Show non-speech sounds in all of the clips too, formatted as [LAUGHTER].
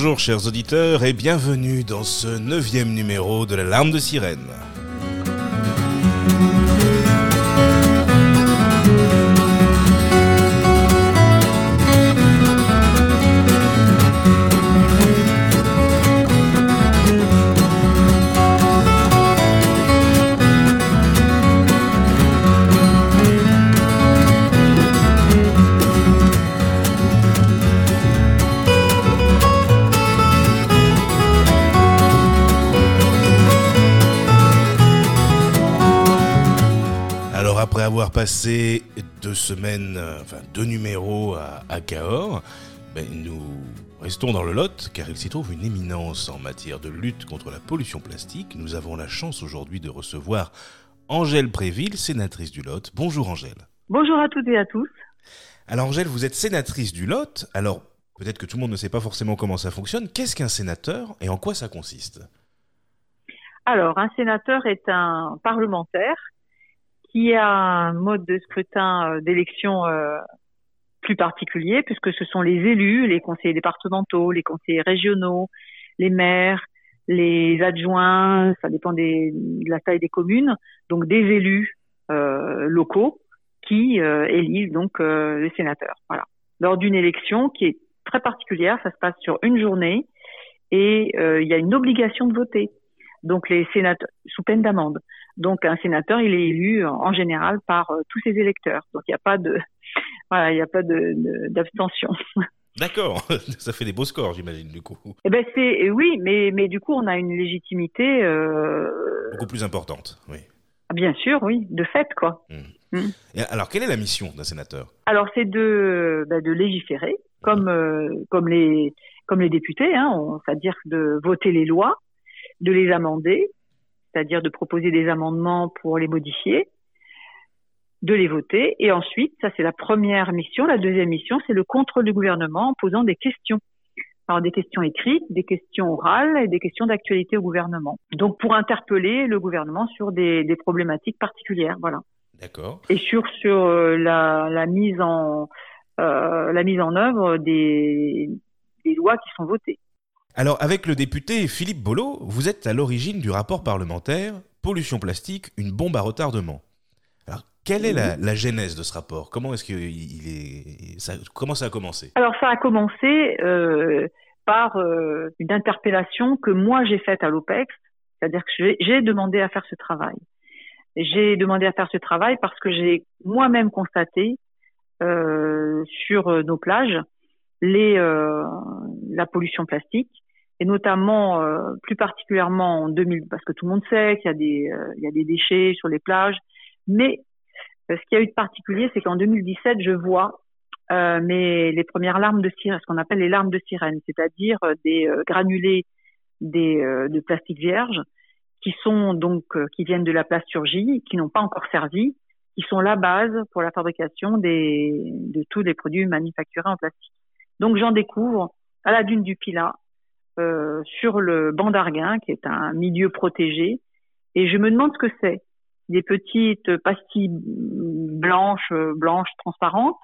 Bonjour chers auditeurs et bienvenue dans ce neuvième numéro de l'alarme de sirène. Passé deux semaines, euh, enfin deux numéros à, à Cahors, ben, nous restons dans le Lot car il s'y trouve une éminence en matière de lutte contre la pollution plastique. Nous avons la chance aujourd'hui de recevoir Angèle Préville, sénatrice du Lot. Bonjour Angèle. Bonjour à toutes et à tous. Alors Angèle, vous êtes sénatrice du Lot. Alors peut-être que tout le monde ne sait pas forcément comment ça fonctionne. Qu'est-ce qu'un sénateur et en quoi ça consiste? Alors, un sénateur est un parlementaire qui a un mode de scrutin euh, d'élection euh, plus particulier, puisque ce sont les élus, les conseillers départementaux, les conseillers régionaux, les maires, les adjoints, ça dépend de la taille des communes, donc des élus euh, locaux qui élisent donc les sénateurs. Voilà. Lors d'une élection qui est très particulière, ça se passe sur une journée et il y a une obligation de voter. Donc les sénateurs sous peine d'amende. Donc un sénateur, il est élu en, en général par euh, tous ses électeurs. Donc il n'y a pas de [LAUGHS] voilà, il n'y a pas de de- d'abstention. [LAUGHS] D'accord, [LAUGHS] ça fait des beaux scores j'imagine du coup. Eh ben c'est oui, mais mais du coup on a une légitimité euh, Beaucoup plus importante, oui. bien sûr, oui, de fait quoi. Et alors quelle est la mission d'un sénateur? Alors c'est de ben, de légiférer comme euh, comme les comme les députés, hein, c'est-à-dire de voter les lois, de les amender, c'est-à-dire de proposer des amendements pour les modifier, de les voter, et ensuite, ça c'est la première mission. La deuxième mission, c'est le contrôle du gouvernement en posant des questions. Alors des questions écrites, des questions orales et des questions d'actualité au gouvernement. Donc pour interpeller le gouvernement sur des, des problématiques particulières, voilà D'accord. et sur sur euh, la, la mise en euh, la mise en œuvre des, des lois qui sont votées. Alors, avec le député Philippe Bolo, vous êtes à l'origine du rapport parlementaire Pollution plastique, une bombe à retardement. Alors, quelle est la, la genèse de ce rapport? Comment est-ce que il est ça, Comment ça a commencé? Alors ça a commencé euh, par euh, une interpellation que moi j'ai faite à l'OPEX, c'est-à-dire que j'ai- demandé à faire ce travail. J'ai demandé à faire ce travail parce que j'ai moi-même constaté euh, sur nos plages les euh, la pollution plastique et notamment euh, plus particulièrement en 2000 parce que tout le monde sait qu'il y a des euh, il y a des déchets sur les plages mais euh, ce qu'il y a eu de particulier c'est qu'en 2017 je vois euh, mais les premières larmes de sirène ce qu'on appelle les larmes de sirène c'est-à-dire des granulés des de plastique vierge qui sont donc qui viennent de la plasturgie qui n'ont pas encore servi qui sont la base pour la fabrication des, de tous les produits manufacturés en plastique. Donc j'en découvre à la dune du Pilat, euh, sur le banc d'Arguin, qui est un milieu protégé, et je me demande ce que c'est. Des petites pastilles blanches, euh, blanches transparentes,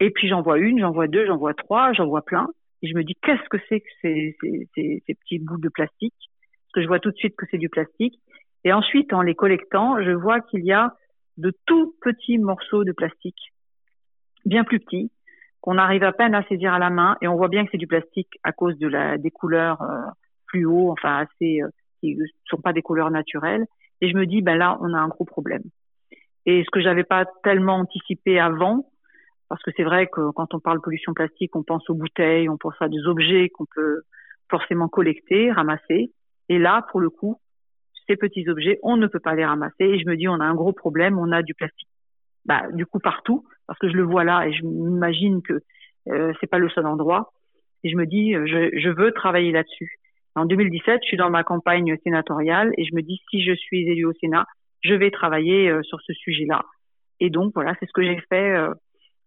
et puis j'en vois une, j'en vois deux, j'en vois trois, j'en vois plein, et je me dis qu'est-ce que c'est que ces, ces, ces, ces petits bouts de plastique? Parce que je vois tout de suite que c'est du plastique. Et ensuite, en les collectant, je vois qu'il y a de tout petits morceaux de plastique, bien plus petits, qu'on arrive à peine à saisir à la main, et on voit bien que c'est du plastique à cause des couleurs euh, fluo, enfin assez, euh, qui ne sont pas des couleurs naturelles. Et je me dis, ben là, on a un gros problème. Et ce que j'avais pas tellement anticipé avant, parce que c'est vrai que quand on parle pollution plastique, on pense aux bouteilles, on pense à des objets qu'on peut forcément collecter, ramasser. Et là, pour le coup, ces petits objets, on ne peut pas les ramasser. Et je me dis, on a un gros problème, on a du plastique. Bah, du coup, partout, parce que je le vois là et je m'imagine que euh, c'est pas le seul endroit. Et je me dis, euh, je, je veux travailler là-dessus. En 2017, je suis dans ma campagne sénatoriale et je me dis, si je suis élue au Sénat, je vais travailler euh, sur ce sujet-là. Et donc, voilà, c'est ce que j'ai fait euh,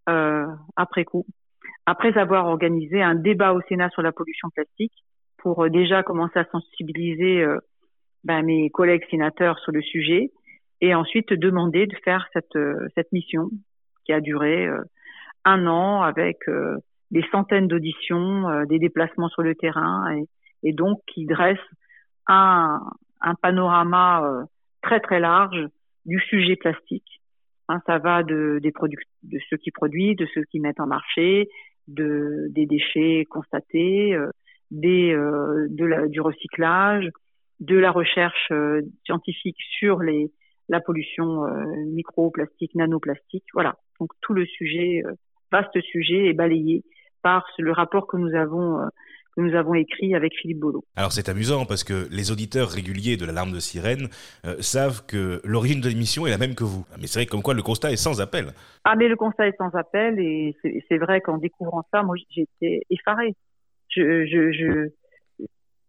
euh, après coup. Après avoir organisé un débat au Sénat sur la pollution plastique pour euh, déjà commencer à sensibiliser ben, mes collègues sénateurs sur le sujet et ensuite demander de faire cette, euh, cette mission qui a duré euh, un an avec euh, des centaines d'auditions, des déplacements sur le terrain, et, donc qui dresse un, un panorama très très large du sujet plastique. Hein, ça va de, ceux qui produisent, de ceux qui mettent en marché, de, des déchets constatés, des, du recyclage, de la recherche scientifique sur les, la pollution microplastique, nanoplastique. Voilà. Donc tout le sujet, vaste sujet, est balayé par le rapport que nous avons que nous avons écrit avec Philippe Bolo. Alors c'est amusant parce que les auditeurs réguliers de l'alarme de sirène euh, savent que l'origine de l'émission est la même que vous. Mais c'est vrai comme quoi le constat est sans appel. Ah mais le constat est sans appel et c'est vrai qu'en découvrant ça, moi j'étais effarée. Je, je,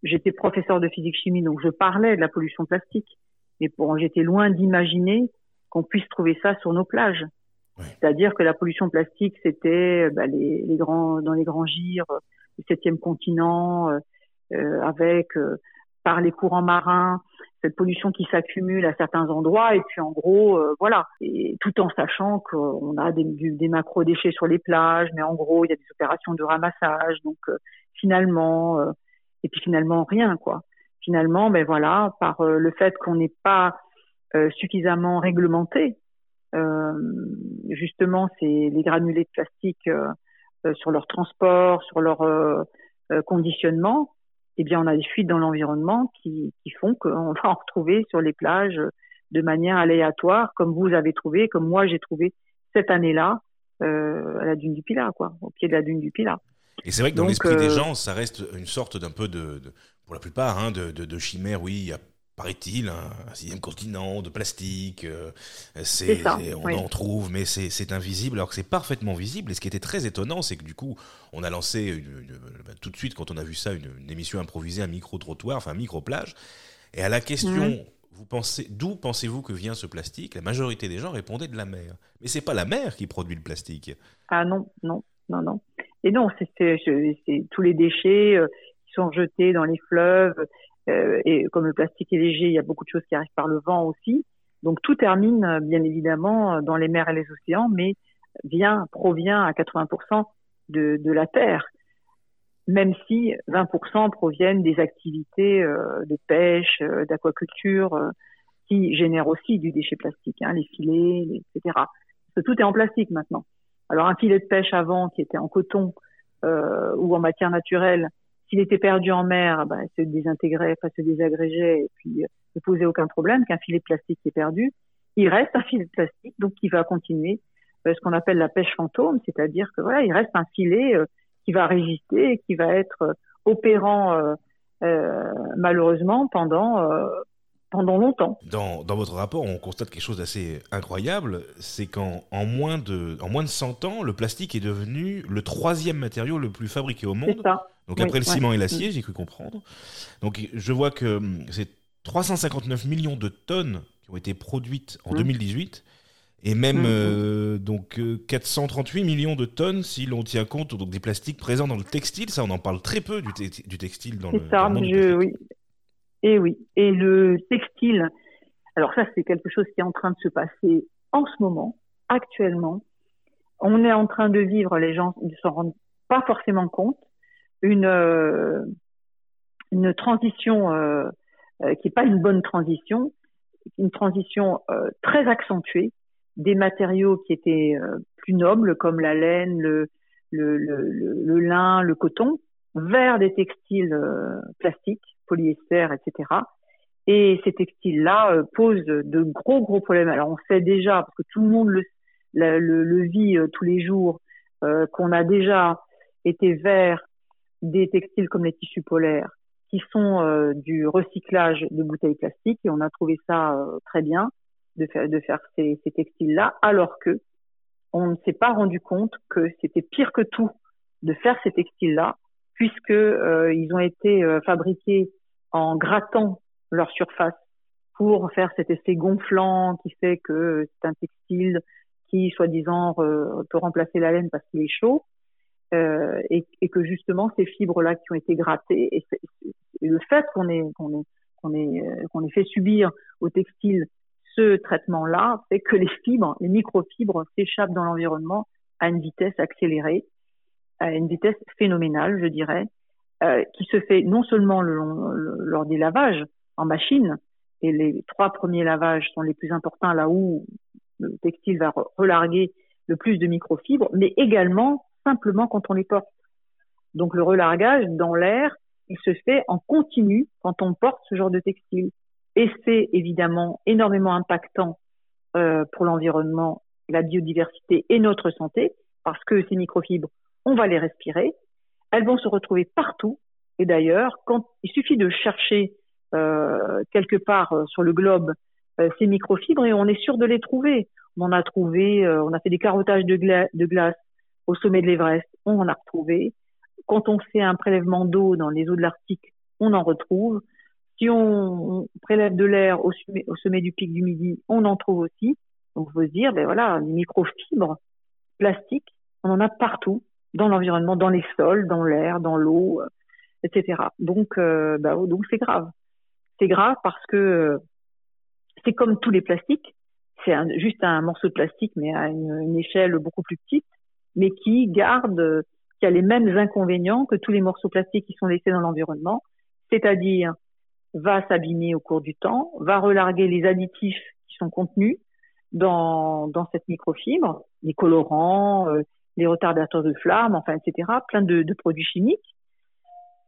j'étais professeur de physique-chimie donc je parlais de la pollution plastique. Mais bon, j'étais loin d'imaginer qu'on puisse trouver ça sur nos plages. C'est-à-dire que la pollution plastique, c'était bah, les, les, grands, dans les grands gires, le septième continent, euh, euh, avec euh, par les courants marins, cette pollution qui s'accumule à certains endroits, et puis en gros, voilà, et tout en sachant qu'on a des, des macro-déchets sur les plages, mais en gros, il y a des opérations de ramassage, donc finalement, et puis finalement rien, quoi. Finalement, ben voilà, par le fait qu'on n'est pas suffisamment réglementé, justement, c'est les granulés de plastique euh, sur leur transport, sur leur euh, euh, conditionnement, eh bien, on a des fuites dans l'environnement qui, font qu'on [LAUGHS] va en retrouver sur les plages de manière aléatoire, comme vous avez trouvé, comme moi j'ai trouvé cette année-là euh, à la dune du Pilat, quoi, au pied de la dune du Pilat. Et c'est vrai que dans l'esprit des gens, ça reste une sorte d'un peu de, de, pour la plupart, hein, de, de, de, chimère. Oui, il y a paraît-il, un, sixième continent de plastique. Euh, c'est, on en trouve, mais c'est, invisible, alors que c'est parfaitement visible. Et ce qui était très étonnant, c'est que du coup, on a lancé bah, tout de suite, quand on a vu ça, une, émission improvisée, un micro-trottoir, enfin micro-plage. Et à la question, mhm. vous pensez, d'où pensez-vous que vient ce plastique? La majorité des gens répondaient de la mer. Mais c'est pas la mer qui produit le plastique. Ah non, non, non, non. Et non, c'est, tous les déchets euh, qui sont jetés dans les fleuves euh, et comme le plastique est léger, il y a beaucoup de choses qui arrivent par le vent aussi. Donc tout termine bien évidemment dans les mers et les océans, mais vient provient à 80% de, la terre, même si 20% proviennent des activités euh, de pêche, euh, d'aquaculture, qui génèrent aussi du déchet plastique, hein, les filets, etc. Parce que tout est en plastique maintenant. Alors un filet de pêche avant qui était en coton ou en matière naturelle, s'il était perdu en mer, bah, se désintégrait, enfin, se désagrégeait et puis euh, ne posait aucun problème qu'un filet de plastique qui est perdu. Il reste un filet de plastique, donc qui va continuer euh, ce qu'on appelle la pêche fantôme, c'est-à-dire que voilà, il reste un filet euh, qui va résister, qui va être opérant malheureusement pendant pendant longtemps. Dans, dans, votre rapport, on constate quelque chose d'assez incroyable, c'est qu'en en moins, de, en moins de 100 ans, le plastique est devenu le troisième matériau le plus fabriqué au monde. Ça. Donc après le ciment et l'acier, j'ai cru comprendre. Donc je vois que hum, c'est 359 millions de tonnes qui ont été produites en 2018 et même euh, donc 438 euh, millions de tonnes si l'on tient compte donc des plastiques présents dans le textile. Ça, on en parle très peu du, du textile dans le, ça, monde oui. Et oui. Et le textile, alors ça, c'est quelque chose qui est en train de se passer en ce moment, actuellement. On est en train de vivre, les gens ne s'en rendent pas forcément compte, une, euh, transition euh, euh, qui n'est pas une bonne transition, une transition très accentuée des matériaux qui étaient plus nobles comme la laine, le, lin, le coton, vers des textiles plastiques, polyester, etc. Et ces textiles-là posent de gros gros problèmes. Alors on sait déjà, parce que tout le monde le, vit tous les jours, qu'on a déjà été vers des textiles comme les tissus polaires qui sont euh, du recyclage de bouteilles plastiques et on a trouvé ça euh, très bien de faire, ces, ces textiles-là alors que on ne s'est pas rendu compte que c'était pire que tout de faire ces textiles-là puisque euh, ils ont été fabriqués en grattant leur surface pour faire cet effet gonflant qui fait que c'est un textile qui, soi-disant, peut remplacer la laine parce qu'il est chaud. Euh, et, que justement ces fibres-là qui ont été grattées et, le fait qu'on ait qu'on ait qu'on ait euh, qu'on ait fait subir au textile ce traitement-là fait que les fibres, les microfibres s'échappent dans l'environnement à une vitesse accélérée à une vitesse phénoménale, je dirais, euh, qui se fait non seulement lors des lavages en machine, et les trois premiers lavages sont les plus importants là où le textile va relarguer le plus de microfibres, mais également simplement quand on les porte. Donc le relargage dans l'air, il se fait en continu quand on porte ce genre de textile. Et c'est évidemment énormément impactant euh, pour l'environnement, la biodiversité et notre santé, parce que ces microfibres, on va les respirer. Elles vont se retrouver partout. Et d'ailleurs, quand il suffit de chercher euh, quelque part euh, sur le globe euh, ces microfibres et on est sûr de les trouver. On en a trouvé, on a fait des carottages de, glace au sommet de l'Everest, on en a retrouvé. Quand on fait un prélèvement d'eau dans les eaux de l'Arctique, on en retrouve. Si on, prélève de l'air au, au, sommet du pic du Midi, on en trouve aussi. Donc, faut se dire, ben voilà, les microfibres plastiques, on en a partout dans l'environnement, dans les sols, dans l'air, dans l'eau, etc. Donc, euh, bah, donc c'est grave. C'est grave parce que c'est comme tous les plastiques. C'est juste un morceau de plastique, mais à une, échelle beaucoup plus petite, mais qui garde, qui a les mêmes inconvénients que tous les morceaux plastiques qui sont laissés dans l'environnement, c'est-à-dire va s'abîmer au cours du temps, va relarguer les additifs qui sont contenus dans, dans cette microfibre, les colorants, euh, les retardateurs de flamme, enfin, etc., plein de, produits chimiques,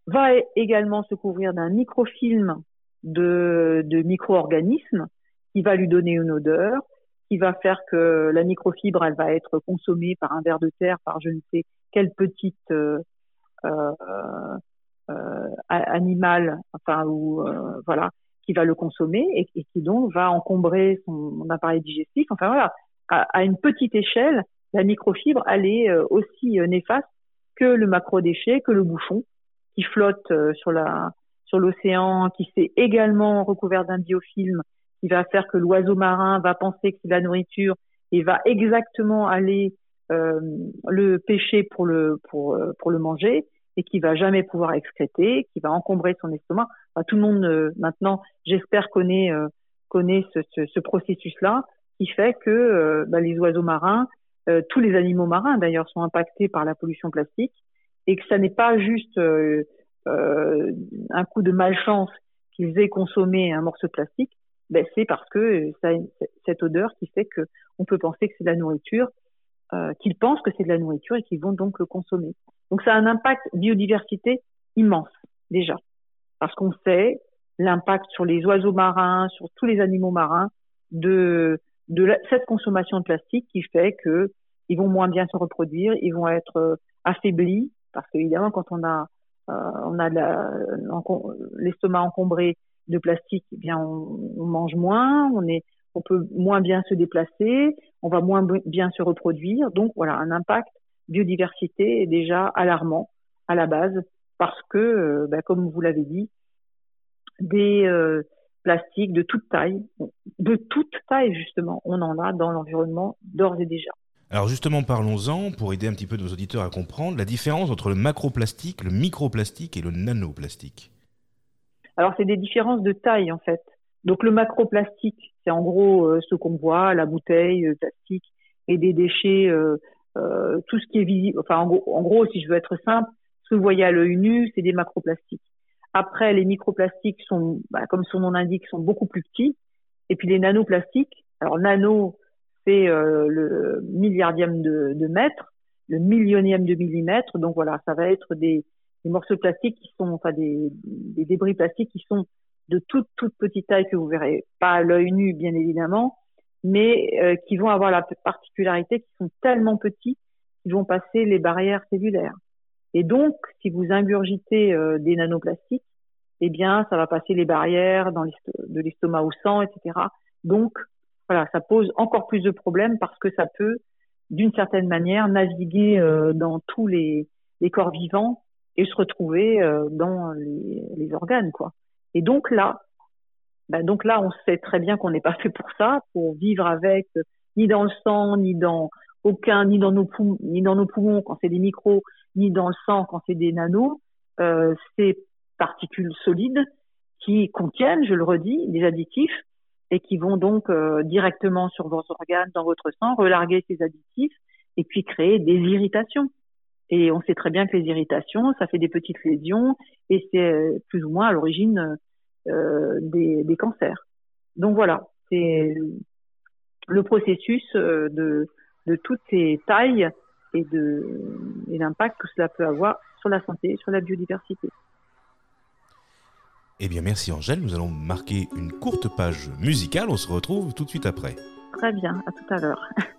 va également se couvrir d'un microfilm de, de micro-organismes qui va lui donner une odeur, qui va faire que la microfibre, elle va être consommée par un ver de terre, par je ne sais quelle petite euh, euh, euh, animal, enfin ou voilà, qui va le consommer et, qui donc va encombrer son, appareil digestif. Enfin voilà, à, une petite échelle, la microfibre, elle est euh, aussi néfaste que le macro-déchet, que le bouchon qui flotte sur la sur l'océan, qui s'est également recouvert d'un biofilm, qui va faire que l'oiseau marin va penser que c'est de la nourriture et va exactement aller euh, le pêcher pour le pour pour le manger et qui va jamais pouvoir excréter, qui va encombrer son estomac. Enfin, tout le monde euh, maintenant, j'espère connaît euh, connaît ce, ce, ce processus-là, qui fait que euh, bah, les oiseaux marins, euh, tous les animaux marins d'ailleurs, sont impactés par la pollution plastique et que ça n'est pas juste un coup de malchance qu'ils aient consommé un morceau de plastique, ben, c'est parce que ça cette odeur qui fait que on peut penser que c'est de la nourriture, euh, qu'ils pensent que c'est de la nourriture et qu'ils vont donc le consommer. Donc ça a un impact biodiversité immense déjà, parce qu'on sait l'impact sur les oiseaux marins, sur tous les animaux marins de cette consommation de plastique qui fait que ils vont moins bien se reproduire, ils vont être euh, affaiblis parce qu'évidemment quand on a euh, on a l'estomac encombré de plastique, eh bien on, on, mange moins, on est on peut moins bien se déplacer, on va moins bien se reproduire. Donc voilà, un impact biodiversité est déjà alarmant à la base parce que, euh, bah, comme vous l'avez dit, des euh, plastiques de toute taille, de toute taille justement, on en a dans l'environnement d'ores et déjà. Alors justement, parlons-en pour aider un petit peu nos auditeurs à comprendre la différence entre le macroplastique, le microplastique et le nanoplastique. Alors c'est des différences de taille en fait. Donc le macroplastique, c'est en gros euh, ce qu'on voit, la bouteille euh, plastique et des déchets, euh, euh, tout ce qui est visible. Enfin en gros, si je veux être simple, ce que vous voyez à l'œil nu, c'est des macroplastiques. Après, les microplastiques sont, bah, comme son nom l'indique, sont beaucoup plus petits. Et puis les nanoplastiques, alors nano, euh, le milliardième de, mètre, le millionième de millimètre. Donc voilà, ça va être des, morceaux de plastique qui sont, enfin des, des débris plastiques qui sont de toute toute petite taille que vous verrez pas à l'œil nu bien évidemment, mais euh, qui vont avoir la particularité qu'ils sont tellement petits qu'ils vont passer les barrières cellulaires. Et donc, si vous ingurgitez euh, des nanoplastiques, eh bien, ça va passer les barrières dans de l'estomac au sang, etc. Donc, voilà, ça pose encore plus de problèmes parce que ça peut, d'une certaine manière, naviguer euh, dans tous les, les, corps vivants et se retrouver dans les, les organes, quoi. Et donc là, ben donc là, on sait très bien qu'on n'est pas fait pour ça, pour vivre avec ni dans le sang, ni dans aucun, ni dans nos poumons, ni dans nos poumons quand c'est des micros, ni dans le sang quand c'est des nanos. Euh, ces particules solides qui contiennent, je le redis, des additifs et qui vont donc euh, directement sur vos organes, dans votre sang, relarguer ces additifs et puis créer des irritations. Et on sait très bien que les irritations, ça fait des petites lésions et c'est plus ou moins à l'origine des, des cancers. Donc voilà, c'est le processus de, de toutes ces tailles et de et l'impact que cela peut avoir sur la santé, sur la biodiversité. Eh bien, merci Angèle. Nous allons marquer une courte page musicale. On se retrouve tout de suite après. Très bien, à tout à l'heure. [LAUGHS]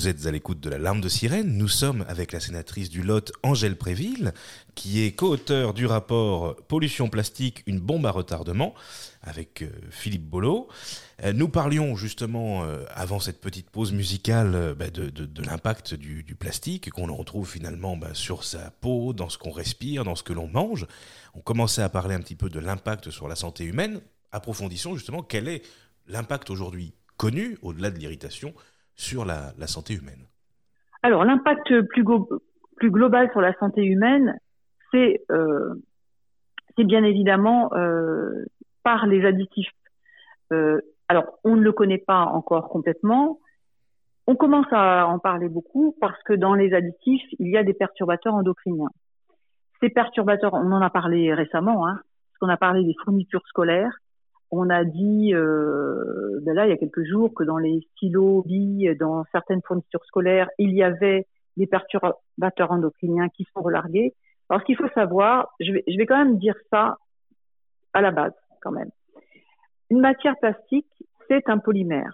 Vous êtes à l'écoute de la larme de sirène. Nous sommes avec la sénatrice du Lot, Angèle Préville, qui est co-auteur du rapport Pollution plastique, une bombe à retardement, avec euh, Philippe Bolo. Euh, nous parlions justement, euh, avant cette petite pause musicale, bah, de, l'impact du, plastique qu'on retrouve finalement bah, sur sa peau, dans ce qu'on respire, dans ce que l'on mange. On commençait à parler un petit peu de l'impact sur la santé humaine. Approfondissons justement quel est l'impact aujourd'hui connu, au-delà de l'irritation, sur la, santé humaine Alors, l'impact plus, global sur la santé humaine, c'est euh, bien évidemment euh, par les additifs. Euh, alors, on ne le connaît pas encore complètement. On commence à en parler beaucoup parce que dans les additifs, il y a des perturbateurs endocriniens. Ces perturbateurs, on en a parlé récemment, hein, parce qu'on a parlé des fournitures scolaires, on a dit euh, ben là il y a quelques jours que dans les stylos, billes, dans certaines fournitures scolaires, il y avait des perturbateurs endocriniens qui sont relargués. Alors ce qu'il faut savoir, je vais, je vais quand même dire ça à la base quand même. Une matière plastique, c'est un polymère.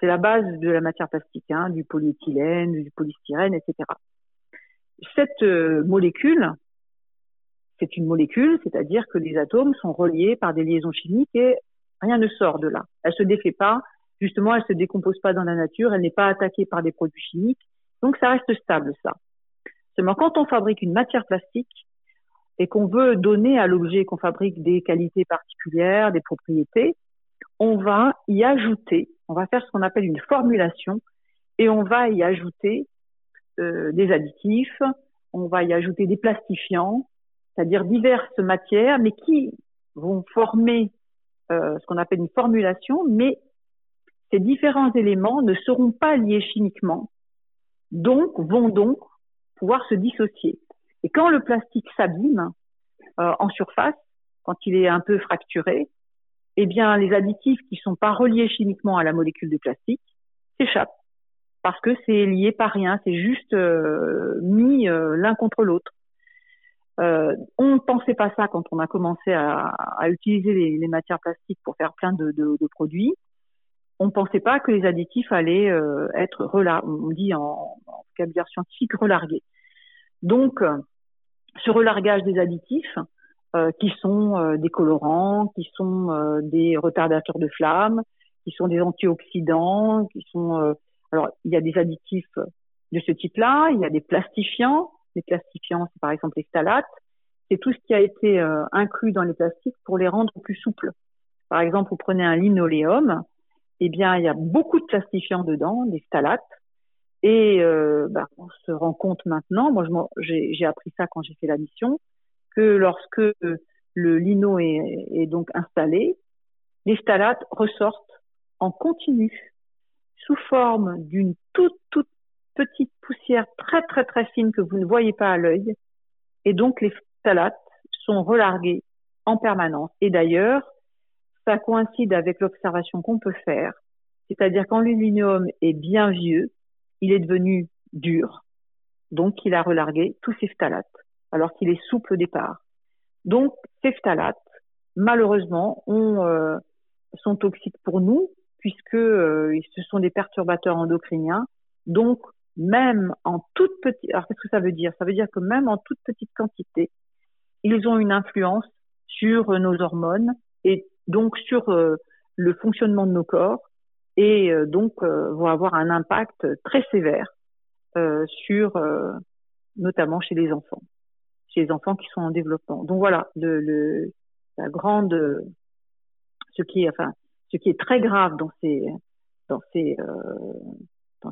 C'est la base de la matière plastique, hein, du polyéthylène, du polystyrène, etc. Cette euh, molécule, c'est une molécule, c'est-à-dire que les atomes sont reliés par des liaisons chimiques et rien ne sort de là. Elle se défait pas, justement, elle se décompose pas dans la nature, elle n'est pas attaquée par des produits chimiques, donc ça reste stable ça. Seulement quand on fabrique une matière plastique et qu'on veut donner à l'objet qu'on fabrique des qualités particulières, des propriétés, on va y ajouter, on va faire ce qu'on appelle une formulation et on va y ajouter euh, des additifs, on va y ajouter des plastifiants, c'est-à-dire diverses matières, mais qui vont former euh, ce qu'on appelle une formulation, mais ces différents éléments ne seront pas liés chimiquement, donc vont donc pouvoir se dissocier. Et quand le plastique s'abîme euh, en surface, quand il est un peu fracturé, eh bien les additifs qui sont pas reliés chimiquement à la molécule de plastique s'échappent parce que c'est lié par rien, c'est juste euh, mis l'un contre l'autre. Euh, on ne pensait pas ça quand on a commencé à, à utiliser les, les, matières plastiques pour faire plein de, de, de produits. On ne pensait pas que les additifs allaient euh, être relargués, on dit en, vocabulaire scientifique relargués. Donc, euh, ce relargage des additifs, euh, qui sont des colorants, qui sont des retardateurs de flammes, qui sont des antioxydants, qui sont alors il y a des additifs de ce type-là, il y a des plastifiants, les plastifiants, c'est par exemple les phtalates. C'est tout ce qui a été euh, inclus dans les plastiques pour les rendre plus souples. Par exemple, vous prenez un linoléum, eh bien, il y a beaucoup de plastifiants dedans, des phtalates. Et euh, bah, on se rend compte maintenant, moi j'ai appris ça quand j'ai fait la mission, que lorsque le lino est, donc installé, les phtalates ressortent en continu sous forme d'une toute toute petite poussière très très très fine que vous ne voyez pas à l'œil. Et donc les phtalates sont relargués en permanence. Et d'ailleurs, ça coïncide avec l'observation qu'on peut faire. C'est-à-dire quand l'aluminium est bien vieux, il est devenu dur. Donc il a relargué tous ses phtalates, alors qu'il est souple au départ. Donc ces phtalates, malheureusement, euh, sont toxiques pour nous, puisque euh, ce sont des perturbateurs endocriniens. Donc même en toute petite, alors qu'est-ce que ça veut dire? Ça veut dire que même en toute petite quantité, ils ont une influence sur euh, nos hormones et donc sur euh, le fonctionnement de nos corps et euh, donc vont avoir un impact très sévère sur notamment chez les enfants, chez les enfants qui sont en développement. Donc voilà, le, le la grande, ce qui est enfin, ce qui est très grave dans ces dans ces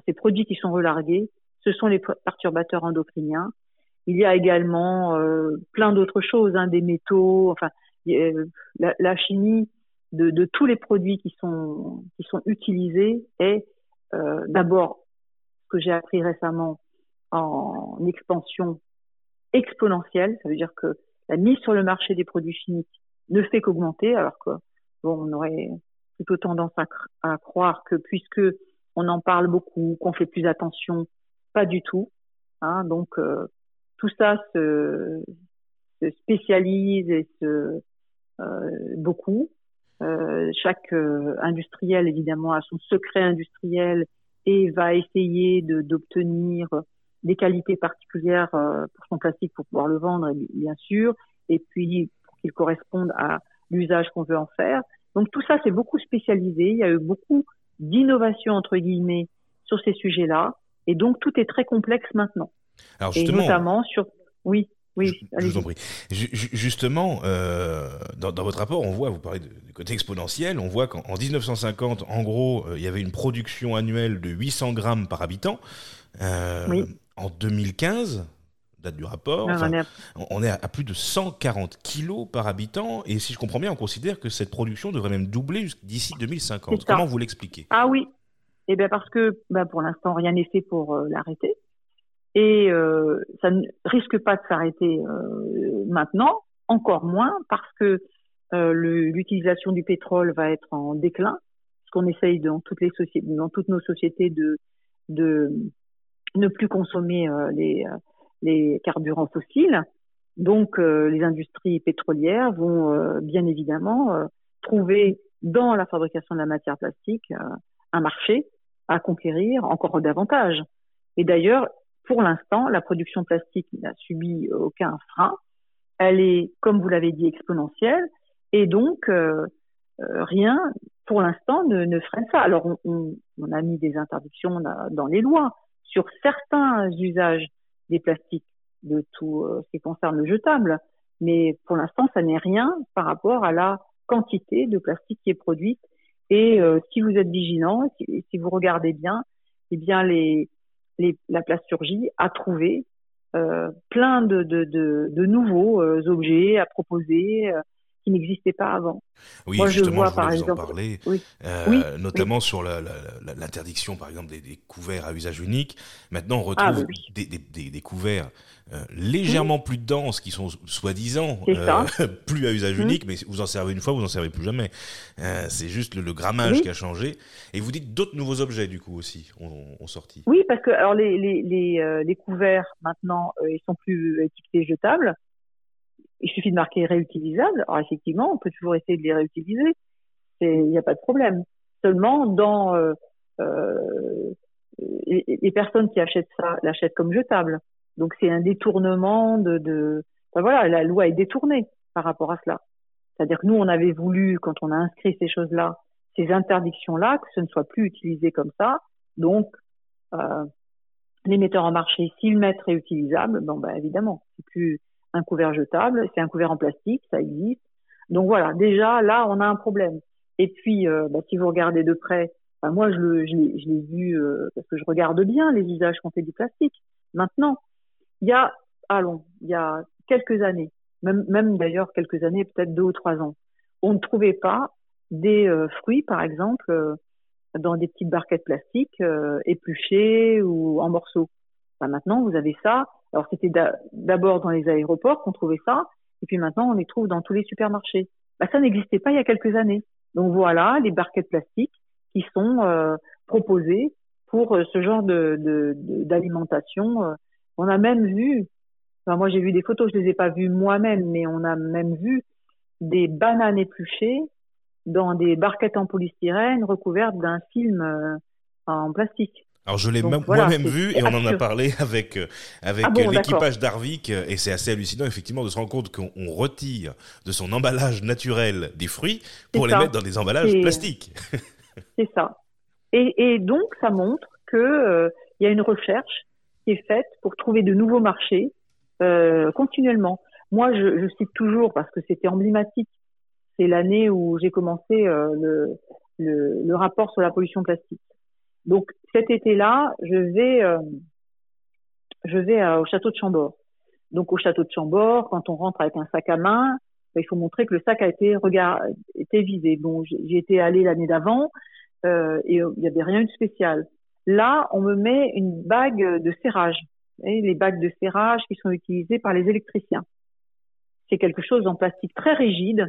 ces produits qui sont relargués, ce sont les perturbateurs endocriniens. Il y a également euh, plein d'autres choses, hein, des métaux, enfin la, la, chimie de, tous les produits qui sont utilisés est euh, d'abord ce que j'ai appris récemment en expansion exponentielle. Ça veut dire que la mise sur le marché des produits chimiques ne fait qu'augmenter, alors que bon, on aurait plutôt tendance à croire que puisque on en parle beaucoup, qu'on fait plus attention, pas du tout. Hein, donc euh, tout ça se, se, spécialise et se euh, beaucoup. Euh, chaque industriel évidemment a son secret industriel et va essayer d'obtenir des qualités particulières euh, pour son plastique pour pouvoir le vendre, bien sûr, et puis pour qu'il corresponde à l'usage qu'on veut en faire. Donc tout ça, c'est beaucoup spécialisé. Il y a eu beaucoup d'innovations entre guillemets sur ces sujets-là, et donc tout est très complexe maintenant. Alors justement, et notamment sur, oui. Oui, je, vous en prie. Justement, euh, dans, dans, votre rapport, on voit, vous parlez du côté exponentiel, on voit qu'en 1950, en gros, euh, il y avait une production annuelle de 800 grammes par habitant. Euh, oui. En 2015, date du rapport, on, est à, plus de 140 kilos par habitant, et si je comprends bien, on considère que cette production devrait même doubler d'ici 2050. Comment vous l'expliquez? Ah oui, eh bien parce que ben, pour l'instant, rien n'est fait pour euh, l'arrêter. Et euh, ça ne risque pas de s'arrêter euh, maintenant, encore moins parce que l'utilisation du pétrole va être en déclin, ce qu'on essaye dans toutes les sociétés, dans toutes nos sociétés de de ne plus consommer les les carburants fossiles. Donc les industries pétrolières vont bien évidemment trouver dans la fabrication de la matière plastique un marché à conquérir encore davantage. Et d'ailleurs, pour l'instant, la production plastique n'a subi aucun frein. Elle est, comme vous l'avez dit, exponentielle. Et donc, euh, euh, rien, pour l'instant, ne, ne, freine ça. Alors, on, a mis des interdictions dans les lois sur certains usages des plastiques de tout euh, ce qui concerne le jetable. Mais pour l'instant, ça n'est rien par rapport à la quantité de plastique qui est produite. Et si vous êtes vigilant, si, si, vous regardez bien, eh bien les, la plasturgie a trouvé euh, plein de, nouveaux euh, objets à proposer euh, qui n'existaient pas avant. Oui, Moi, justement, je, vois, je par exemple, en parler, oui. Euh, notamment sur l'interdiction, par exemple, des, des, couverts à usage unique. Maintenant, on ah, retrouve des, des, des, couverts euh, légèrement plus denses qui sont soi-disant euh, [LAUGHS] plus à usage mmh. unique, mais vous en servez une fois, vous en servez plus jamais. Euh, c'est juste le, grammage qui a changé. Et vous dites d'autres nouveaux objets du coup aussi ont, sorti. Oui, parce que alors les les les, les couverts maintenant ils sont plus étiquetés jetables. Il suffit de marquer réutilisable. Alors effectivement, on peut toujours essayer de les réutiliser. Il n'y a pas de problème. Seulement dans les, les personnes qui achètent ça l'achètent comme jetable. Donc c'est un détournement de, voilà, la loi est détournée par rapport à cela. C'est-à-dire que nous, on avait voulu, quand on a inscrit ces choses-là, ces interdictions-là, que ce ne soit plus utilisé comme ça. Donc, euh, les metteurs en marché, s'ils mettent réutilisable, bon, bah, évidemment, c'est plus un couvert jetable, c'est un couvert en plastique, ça existe. Donc voilà, déjà là, on a un problème. Et puis, euh, bah, si vous regardez de près, bah, moi, je, le, je l'ai vu euh, parce que je regarde bien les usages qu'on fait du plastique. Maintenant, il y a, allons, il y a quelques années, même, même d'ailleurs quelques années, peut-être deux ou trois ans, on ne trouvait pas des euh, fruits, par exemple, euh, dans des petites barquettes plastiques euh, épluchées ou en morceaux. Bah, maintenant, vous avez ça. Alors c'était d'abord dans les aéroports qu'on trouvait ça, et puis maintenant on les trouve dans tous les supermarchés. Bah, ça n'existait pas il y a quelques années. Donc voilà, les barquettes plastiques qui sont proposées pour ce genre de d'alimentation on a même vu, enfin moi j'ai vu des photos, je les ai pas vues moi-même, mais on a même vu des bananes épluchées dans des barquettes en polystyrène recouvertes d'un film euh, en plastique. Alors je l'ai moi-même vu et on en a parlé avec euh, avec ah l'équipage d'Arvik et c'est assez hallucinant effectivement de se rendre compte qu'on retire de son emballage naturel des fruits pour les mettre dans des emballages plastiques. [LAUGHS] c'est ça. Et, et, donc ça montre que euh, il y a une recherche qui est faite pour trouver de nouveaux marchés euh, continuellement. Moi, je, je, cite toujours parce que c'était emblématique. C'est l'année où j'ai commencé euh, le, le, le, rapport sur la pollution plastique. Donc cet été-là, je vais euh, je vais au château de Chambord. Donc au château de Chambord, quand on rentre avec un sac à main, ben, il faut montrer que le sac a été regard, été visé. Bon, j'y étais allée l'année d'avant euh, et il n'y avait rien de spécial. Là, on me met une bague de serrage. les bagues de serrage qui sont utilisées par les électriciens. C'est quelque chose en plastique très rigide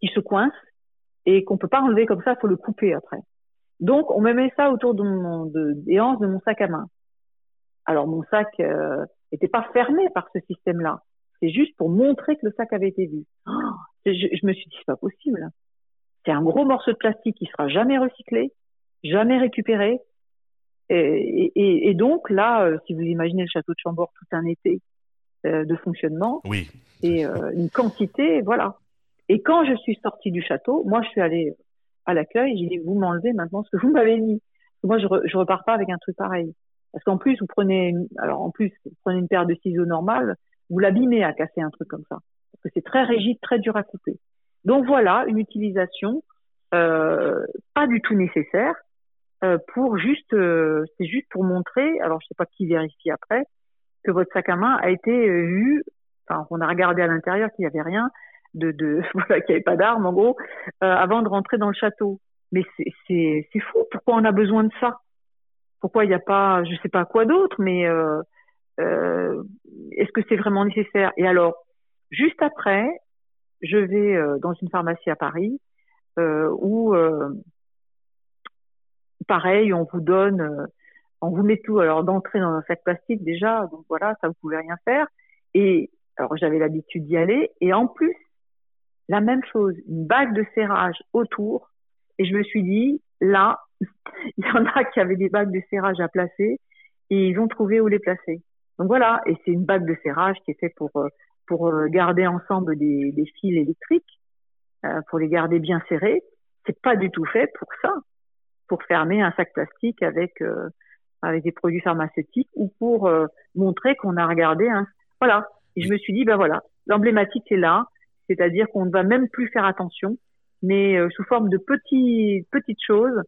qui se coince et qu'on peut pas enlever comme ça, faut le couper après. Donc, on me met ça autour de mon, de, des hanches de mon sac à main. Alors, mon sac n'était euh, pas fermé par ce système-là. C'est juste pour montrer que le sac avait été vu. Oh, je, je, me suis dit, c'est pas possible. C'est un gros morceau de plastique qui sera jamais recyclé, jamais récupéré, Et, donc là, euh, si vous imaginez le château de Chambord tout un été euh, de fonctionnement, oui. et une quantité, voilà. Et quand je suis sortie du château, moi je suis allée à l'accueil, j'ai dit vous m'enlevez maintenant ce que vous m'avez mis. Moi je, je repars pas avec un truc pareil. Parce qu'en plus vous prenez, alors en plus vous prenez une paire de ciseaux normales, vous l'abîmez à casser un truc comme ça, parce que c'est très rigide, très dur à couper. Donc voilà une utilisation euh, pas du tout nécessaire euh, pour juste, euh, c'est juste pour montrer, alors je sais pas qui vérifie après, que votre sac à main a été euh, vu, enfin on a regardé à l'intérieur qu'il n'y avait rien, de, de [LAUGHS] voilà, qu'il n'y avait pas d'armes en gros, avant de rentrer dans le château. Mais c'est fou, pourquoi on a besoin de ça? Pourquoi il n'y a pas, je sais pas quoi d'autre, mais euh, est-ce que c'est vraiment nécessaire? Et alors, juste après, je vais dans une pharmacie à Paris euh, où pareil, on vous donne, euh, on vous met tout, alors d'entrer dans un sac plastique déjà, donc voilà, ça vous pouvez rien faire. Et alors j'avais l'habitude d'y aller, et en plus, la même chose, une bague de serrage autour, et je me suis dit, là, [LAUGHS] il y en a qui avaient des bagues de serrage à placer, et ils ont trouvé où les placer. Donc voilà, et c'est une bague de serrage qui est faite pour euh, pour euh, garder ensemble des, des fils électriques, pour les garder bien serrés. C'est pas du tout fait pour ça pour fermer un sac plastique avec euh, avec des produits pharmaceutiques ou pour euh, montrer qu'on a regardé un voilà. Et je me suis dit ben voilà l'emblématique est là c'est-à-dire qu'on ne va même plus faire attention mais euh, sous forme de petits petites choses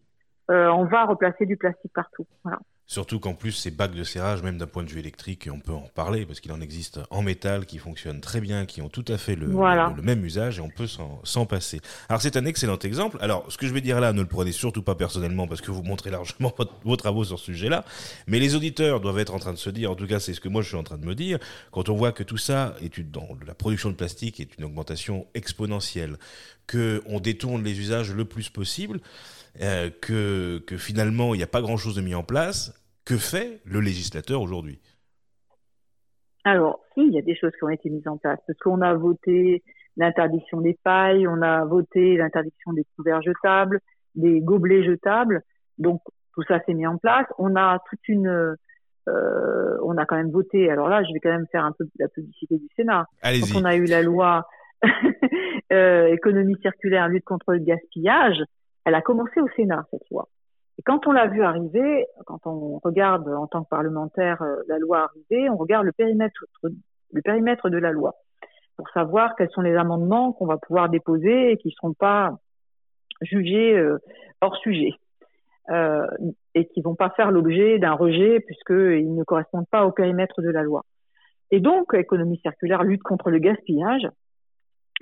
on va replacer du plastique partout. Voilà Surtout qu'en plus, ces bacs de serrage, même d'un point de vue électrique, on peut en parler parce qu'il en existe en métal qui fonctionnent très bien, qui ont tout à fait le, le, même usage et on peut s'en passer. Alors c'est un excellent exemple. Alors ce que je vais dire là, ne le prenez surtout pas personnellement parce que vous montrez largement vos travaux sur ce sujet-là. Mais les auditeurs doivent être en train de se dire, en tout cas c'est ce que moi je suis en train de me dire, quand on voit que tout ça est dans la production de plastique est une augmentation exponentielle, que on détourne les usages le plus possible. Euh, que, que finalement il n'y a pas grand-chose de mis en place. Que fait le législateur aujourd'hui? Alors, si, il y a des choses qui ont été mises en place, parce qu'on a voté l'interdiction des pailles, on a voté l'interdiction des couverts jetables, des gobelets jetables, donc tout ça s'est mis en place. On a toute une, euh, on a quand même voté. Alors là, je vais quand même faire un peu la publicité du Sénat. Donc on a eu la loi [LAUGHS] euh, économie circulaire, lutte contre le gaspillage, elle a commencé au Sénat, cette loi. Et quand on l'a vu arriver, quand on regarde en tant que parlementaire euh, la loi arriver, on regarde le périmètre, le périmètre de la loi pour savoir quels sont les amendements qu'on va pouvoir déposer et qui ne seront pas jugés euh, hors sujet euh, et qui vont pas faire l'objet d'un rejet puisqu'ils ne correspondent pas au périmètre de la loi. Et donc, économie circulaire, lutte contre le gaspillage,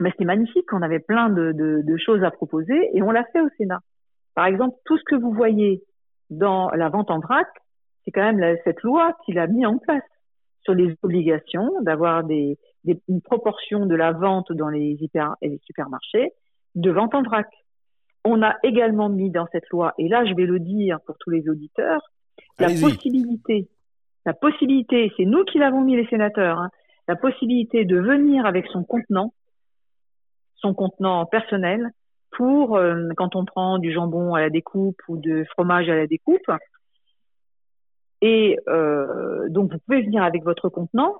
mais c'était magnifique, on avait plein de, de, de, choses à proposer et on l'a fait au Sénat. Par exemple, tout ce que vous voyez dans la vente en vrac, c'est quand même cette loi qu'il a mis en place sur les obligations d'avoir des, des, une proportion de la vente dans les hyper et les supermarchés de vente en vrac. On a également mis dans cette loi, et là je vais le dire pour tous les auditeurs, la possibilité, la possibilité, c'est nous qui l'avons mis les sénateurs, hein, la possibilité de venir avec son contenant son contenant personnel pour euh, quand on prend du jambon à la découpe ou de fromage à la découpe. Et euh, donc vous pouvez venir avec votre contenant.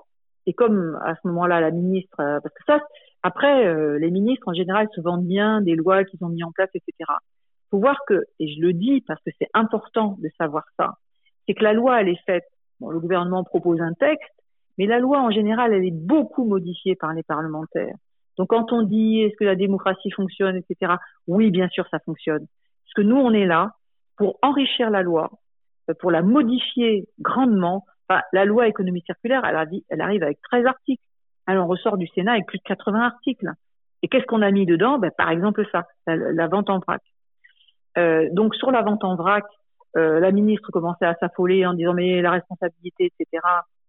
Et comme à ce moment-là la ministre, euh, parce que ça, après les ministres en général se vendent bien des lois qu'ils ont mis en place, etc. Faut voir que, et je le dis parce que c'est important de savoir ça, c'est que la loi elle est faite. Le gouvernement propose un texte, mais la loi en général elle est beaucoup modifiée par les parlementaires. Donc quand on dit est-ce que la démocratie fonctionne, etc. Oui, bien sûr, ça fonctionne. Parce que nous, on est là pour enrichir la loi, euh, pour la modifier grandement. La loi économie circulaire, elle, elle arrive avec 13 articles. Elle en ressort du Sénat avec plus de 80 articles. Et qu'est-ce qu'on a mis dedans? Ben, Par exemple ça, la, vente en vrac. Euh, donc sur la vente en vrac, euh, la ministre commençait à s'affoler en disant mais la responsabilité, etc.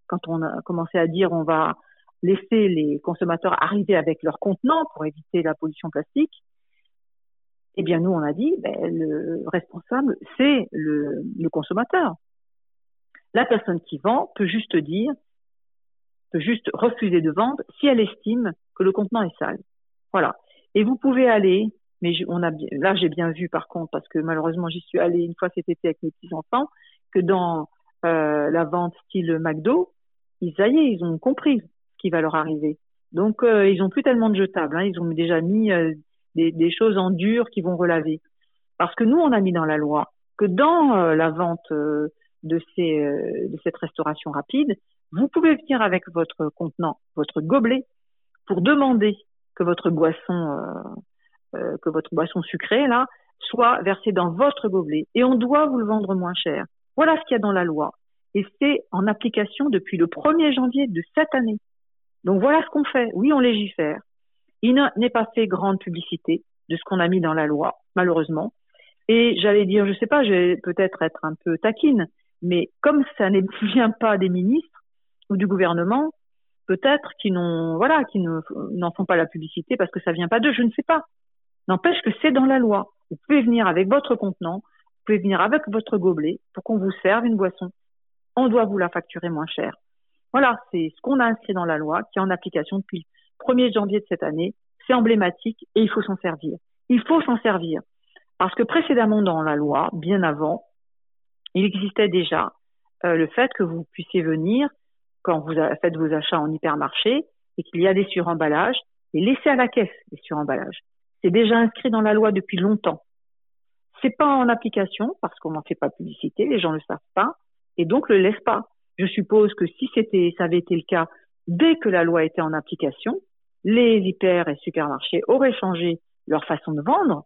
Quand on a commencé à dire on va laisser les consommateurs arriver avec leurs contenants pour éviter la pollution plastique, eh bien nous on a dit ben, le responsable c'est le, consommateur. La personne qui vend peut juste dire, peut juste refuser de vendre si elle estime que le contenant est sale. Voilà. Et vous pouvez aller, mais on a là j'ai bien vu par contre parce que malheureusement j'y suis allée une fois cet été avec mes petits enfants que dans euh, la vente style McDo, ils, y ils ont compris qui va leur arriver. Donc, euh, ils ont plus tellement de jetables. Hein. Ils ont déjà mis euh, des, choses en dur qui vont relaver. Parce que nous, on a mis dans la loi que dans euh, la vente de, de cette restauration rapide, vous pouvez venir avec votre contenant, votre gobelet, pour demander que votre boisson, que votre boisson sucrée là, soit versée dans votre gobelet, et on doit vous le vendre moins cher. Voilà ce qu'il y a dans la loi. Et c'est en application depuis le 1er janvier de cette année. Donc voilà ce qu'on fait. Oui, on légifère. Il n'est pas fait grande publicité de ce qu'on a mis dans la loi, malheureusement. Et j'allais dire, je sais pas, je vais peut-être être un peu taquine, mais comme ça ne [LAUGHS] vient pas des ministres ou du gouvernement, peut-être qu'ils n'ont, voilà, qu'ils n'en font pas la publicité parce que ça vient pas d'eux, je ne sais pas. N'empêche que c'est dans la loi. Vous pouvez venir avec votre contenant, vous pouvez venir avec votre gobelet pour qu'on vous serve une boisson. On doit vous la facturer moins cher. Voilà, c'est ce qu'on a inscrit dans la loi, qui est en application depuis le 1er janvier de cette année. C'est emblématique et il faut s'en servir. Il faut s'en servir. Parce que précédemment dans la loi, bien avant, il existait déjà euh, le fait que vous puissiez venir quand vous faites vos achats en hypermarché et qu'il y a des suremballages et laisser à la caisse les suremballages. C'est déjà inscrit dans la loi depuis longtemps. C'est pas en application parce qu'on n'en fait pas publicité, les gens ne le savent pas et donc le laissent pas. Je suppose que si c'était, ça avait été le cas dès que la loi était en application, les hyper et supermarchés auraient changé leur façon de vendre,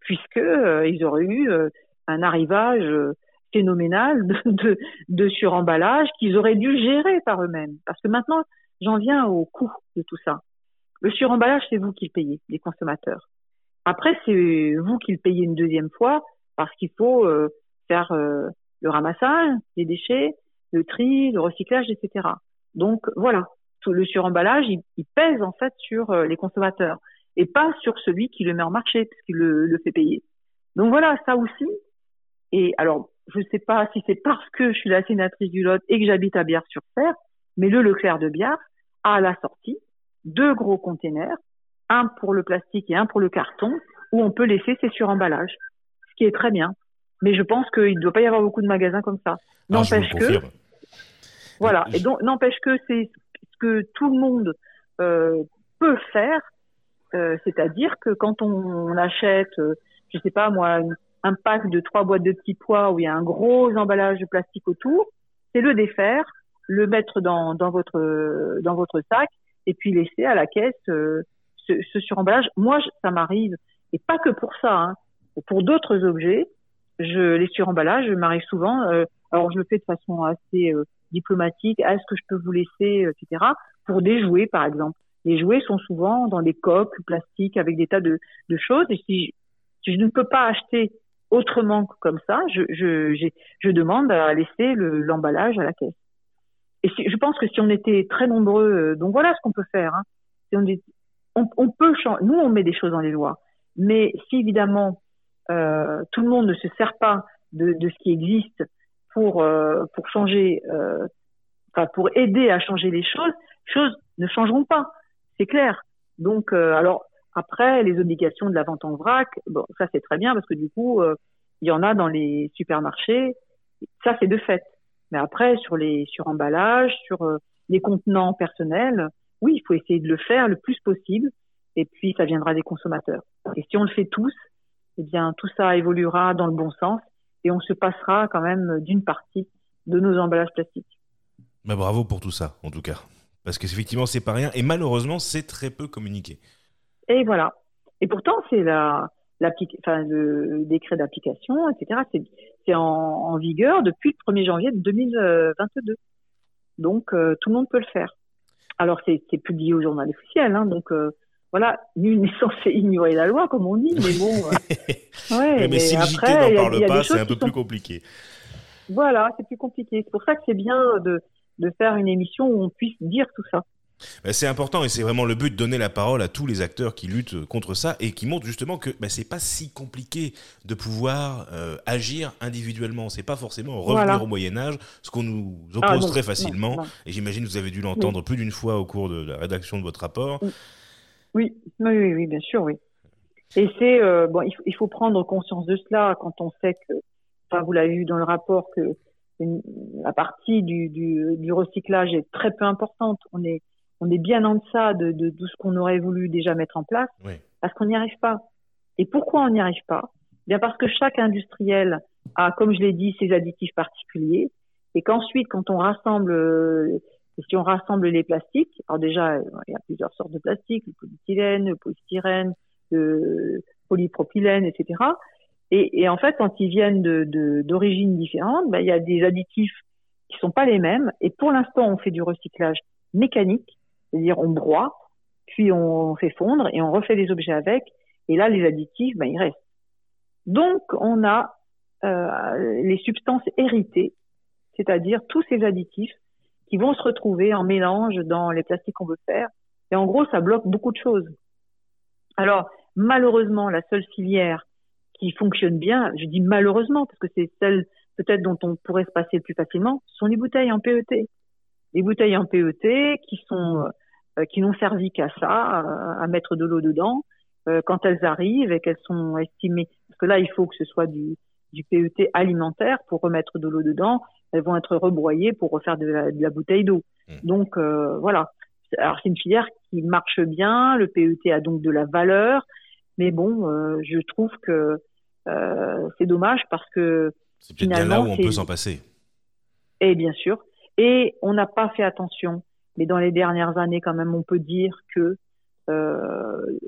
puisque euh, ils auraient eu euh, un arrivage euh, phénoménal de, de, de suremballage qu'ils auraient dû gérer par eux-mêmes. Parce que maintenant, j'en viens au coût de tout ça. Le suremballage, c'est vous qui le payez, les consommateurs. Après, c'est vous qui le payez une deuxième fois parce qu'il faut faire le ramassage des déchets, le tri, le recyclage, etc. Donc voilà, tout le suremballage, il, il pèse en fait sur euh, les consommateurs et pas sur celui qui le met en marché, puisqu'il le, le fait payer. Donc voilà, ça aussi. Et alors, je ne sais pas si c'est parce que je suis la sénatrice du Lot et que j'habite à Bière-sur-Fer, mais le Leclerc de Biard a à la sortie deux gros containers, un pour le plastique et un pour le carton, où on peut laisser ses suremballages, ce qui est très bien. Mais je pense qu'il ne doit pas y avoir beaucoup de magasins comme ça. N'empêche que, voilà. Et donc, n'empêche que c'est ce que tout le monde euh, peut faire, euh, c'est-à-dire que quand on, achète, euh, je sais pas moi, un pack de trois boîtes de petits pois où il y a un gros emballage de plastique autour, c'est le défaire, le mettre dans, dans votre dans votre sac et puis laisser à la caisse euh, ce, ce suremballage. Moi, ça m'arrive et pas que pour ça, hein, pour d'autres objets, je les suremballages m'arrive souvent. Euh, alors je le fais de façon assez diplomatique, est-ce que je peux vous laisser, euh, etc. Pour des jouets, par exemple. Les jouets sont souvent dans des coques plastiques avec des tas de, choses. Et si je, ne peux pas acheter autrement que comme ça, je, demande à laisser l'emballage à la caisse. Et je pense que si on était très nombreux, euh, donc voilà ce qu'on peut faire. Hein. On, peut. Nous, on met des choses dans les lois, mais si évidemment euh, tout le monde ne se sert pas de ce qui existe pour euh, pour changer, euh, enfin pour aider à changer les choses, choses ne changeront pas, c'est clair. Donc euh, alors après les obligations de la vente en vrac, bon ça c'est très bien parce que du coup il y en a dans les supermarchés, ça c'est de fait. Mais après sur les sur emballages, sur les contenants personnels, oui il faut essayer de le faire le plus possible et puis ça viendra des consommateurs. Et si on le fait tous, eh bien tout ça évoluera dans le bon sens et on se passera quand même d'une partie de nos emballages plastiques. Bah, bravo pour tout ça, en tout cas. Parce qu'effectivement, c'est pas rien. Et malheureusement, c'est très peu communiqué. Et voilà. Et pourtant, c'est la, enfin, le décret d'application, etc. C'est en, en, vigueur depuis le 1er janvier 2022. Donc, euh, tout le monde peut le faire. Alors, c'est publié au journal officiel, hein, donc euh, voilà, nul n'est censé ignorer la loi, comme on dit, mais bon. [LAUGHS] Euh, ouais, mais, si après, n'en parle pas, c'est un peu plus compliqué. Voilà, c'est plus compliqué. C'est pour ça que c'est bien de, de faire une émission où on puisse dire tout ça. Ben, c'est important et c'est vraiment le but de donner la parole à tous les acteurs qui luttent contre ça et qui montrent justement que ben, c'est pas si compliqué de pouvoir euh, agir individuellement. C'est pas forcément revenir au Moyen Âge, ce qu'on nous ah, oppose très facilement. Et j'imagine que vous avez dû l'entendre plus d'une fois au cours de la rédaction de votre rapport. Oui, oui, oui, bien sûr, oui. Et c'est euh, bon, il faut, prendre conscience de cela quand on sait que, enfin, vous l'avez vu dans le rapport que la partie du, du, du, recyclage est très peu importante. On est, on est bien en deçà de, de, tout ce qu'on aurait voulu déjà mettre en place parce qu'on n'y arrive pas. Et pourquoi on n'y arrive pas? Bien parce que chaque industriel a, comme je l'ai dit, ses additifs particuliers et qu'ensuite, quand on rassemble, euh, si on rassemble les plastiques, alors déjà, il y a plusieurs sortes de plastiques, le polyéthylène, le polystyrène, le polypropylène, etc. Et, et, en fait, quand ils viennent de d'origines différentes, ben, il y a des additifs qui sont pas les mêmes. Et pour l'instant, on fait du recyclage mécanique, c'est-à-dire on broie, puis on fait fondre et on refait des objets avec. Et là, les additifs, ben, ils restent. Donc, on a euh, les substances héritées, c'est-à-dire tous ces additifs qui vont se retrouver en mélange dans les plastiques qu'on veut faire. Et en gros, ça bloque beaucoup de choses. Alors, malheureusement, la seule filière qui fonctionne bien, je dis malheureusement parce que c'est celle peut-être dont on pourrait se passer le plus facilement, sont les bouteilles en PET. Les bouteilles en PET qui sont euh, qui n'ont servi qu'à ça, à mettre de l'eau dedans, euh, quand elles arrivent et qu'elles sont estimées, parce que là il faut que ce soit du, du PET alimentaire pour remettre de l'eau dedans, elles vont être rebroyées pour refaire de la, de la bouteille d'eau. Mmh. Donc voilà. Alors c'est une filière qui marche bien, le PET a donc de la valeur, mais bon, euh, je trouve que euh, c'est dommage parce que c'est peut-être bien là où on peut s'en passer. Et bien sûr. Et on n'a pas fait attention. Mais dans les dernières années, quand même, on peut dire que euh,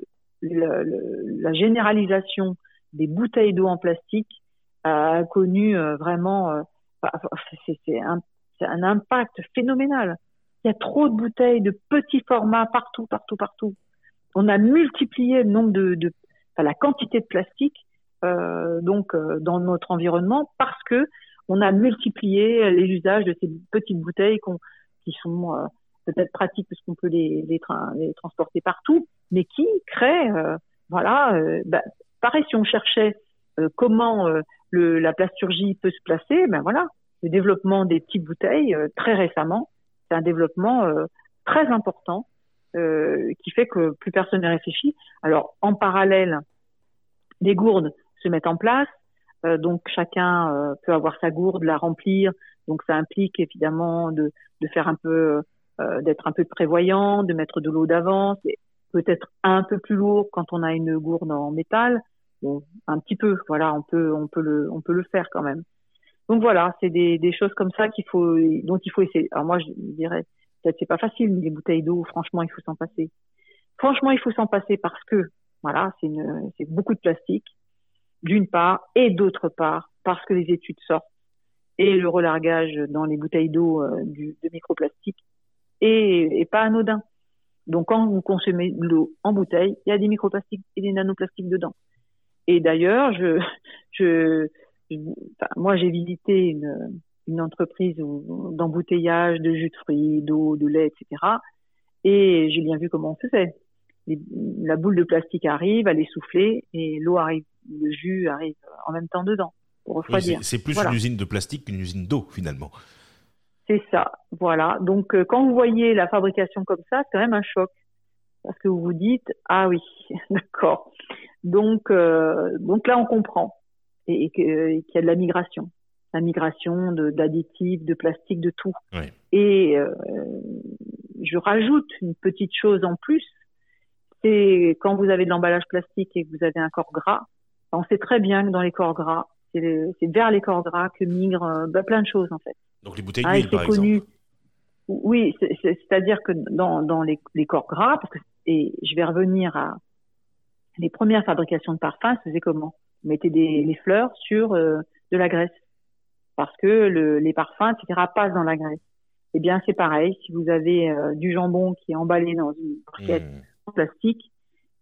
la généralisation des bouteilles d'eau en plastique a connu euh, vraiment, euh, c'est un, impact phénoménal. Il y a trop de bouteilles de petits formats partout, partout, partout on a multiplié le nombre de, la quantité de plastique euh, donc euh, dans notre environnement parce que on a multiplié les usages de ces petites bouteilles qui sont euh, peut-être pratiques parce qu'on peut les, transporter partout, mais qui créent voilà bah, pareil si on cherchait comment le, la plasturgie peut se placer, ben voilà le développement des petites bouteilles très récemment c'est un développement très important euh, qui fait que plus personne ne réfléchit. Alors, en parallèle, des gourdes se mettent en place. Euh, donc, chacun euh, peut avoir sa gourde, la remplir. Donc, ça implique évidemment de, de faire un peu, euh, d'être un peu prévoyant, de mettre de l'eau d'avance. Peut-être un peu plus lourd quand on a une gourde en métal. Bon, un petit peu, voilà, on peut, le, faire quand même. Donc voilà, c'est des, choses comme ça qu'il faut, dont il faut essayer. Alors moi, je dirais, Peut-être c'est pas facile, mais les bouteilles d'eau, franchement, il faut s'en passer. Franchement, il faut s'en passer parce que, voilà, c'est beaucoup de plastique, d'une part, et d'autre part, parce que les études sortent et le relargage dans les bouteilles d'eau euh, de microplastique est, est pas anodin. Donc, quand vous consommez de l'eau en bouteille, il y a des microplastiques et des nanoplastiques dedans. Et d'ailleurs, je, je, je enfin, moi, j'ai visité une, une entreprise d'embouteillage de jus de fruits, d'eau, de lait, etc. Et j'ai bien vu comment on faisait. La boule de plastique arrive, elle est soufflée et l'eau arrive, le jus arrive en même temps dedans pour refroidir. c'est plus une usine de plastique qu'une usine d'eau finalement. C'est ça, voilà. Donc euh, quand vous voyez la fabrication comme ça, c'est quand même un choc parce que vous vous dites ah oui, [LAUGHS] d'accord. Donc euh, donc là on comprend et, et qu'il y a de la migration la migration d'additifs, de, plastique, de tout. Et euh, je rajoute une petite chose en plus, c'est quand vous avez de l'emballage plastique et que vous avez un corps gras, on sait très bien que dans les corps gras, c'est vers les corps gras que migrent euh, bah, plein de choses en fait. Donc les bouteilles ah, d'huile par connu, exemple. Oui, c'est-à-dire que dans, dans les, les, corps gras, parce que et je vais revenir à les premières fabrications de parfums, c'était comment? On mettait des, les fleurs sur euh, de la graisse parce que le, les parfums, etc., passent dans la graisse. Eh bien, c'est pareil. Si vous avez euh, du jambon qui est emballé dans une barquette mmh. en plastique,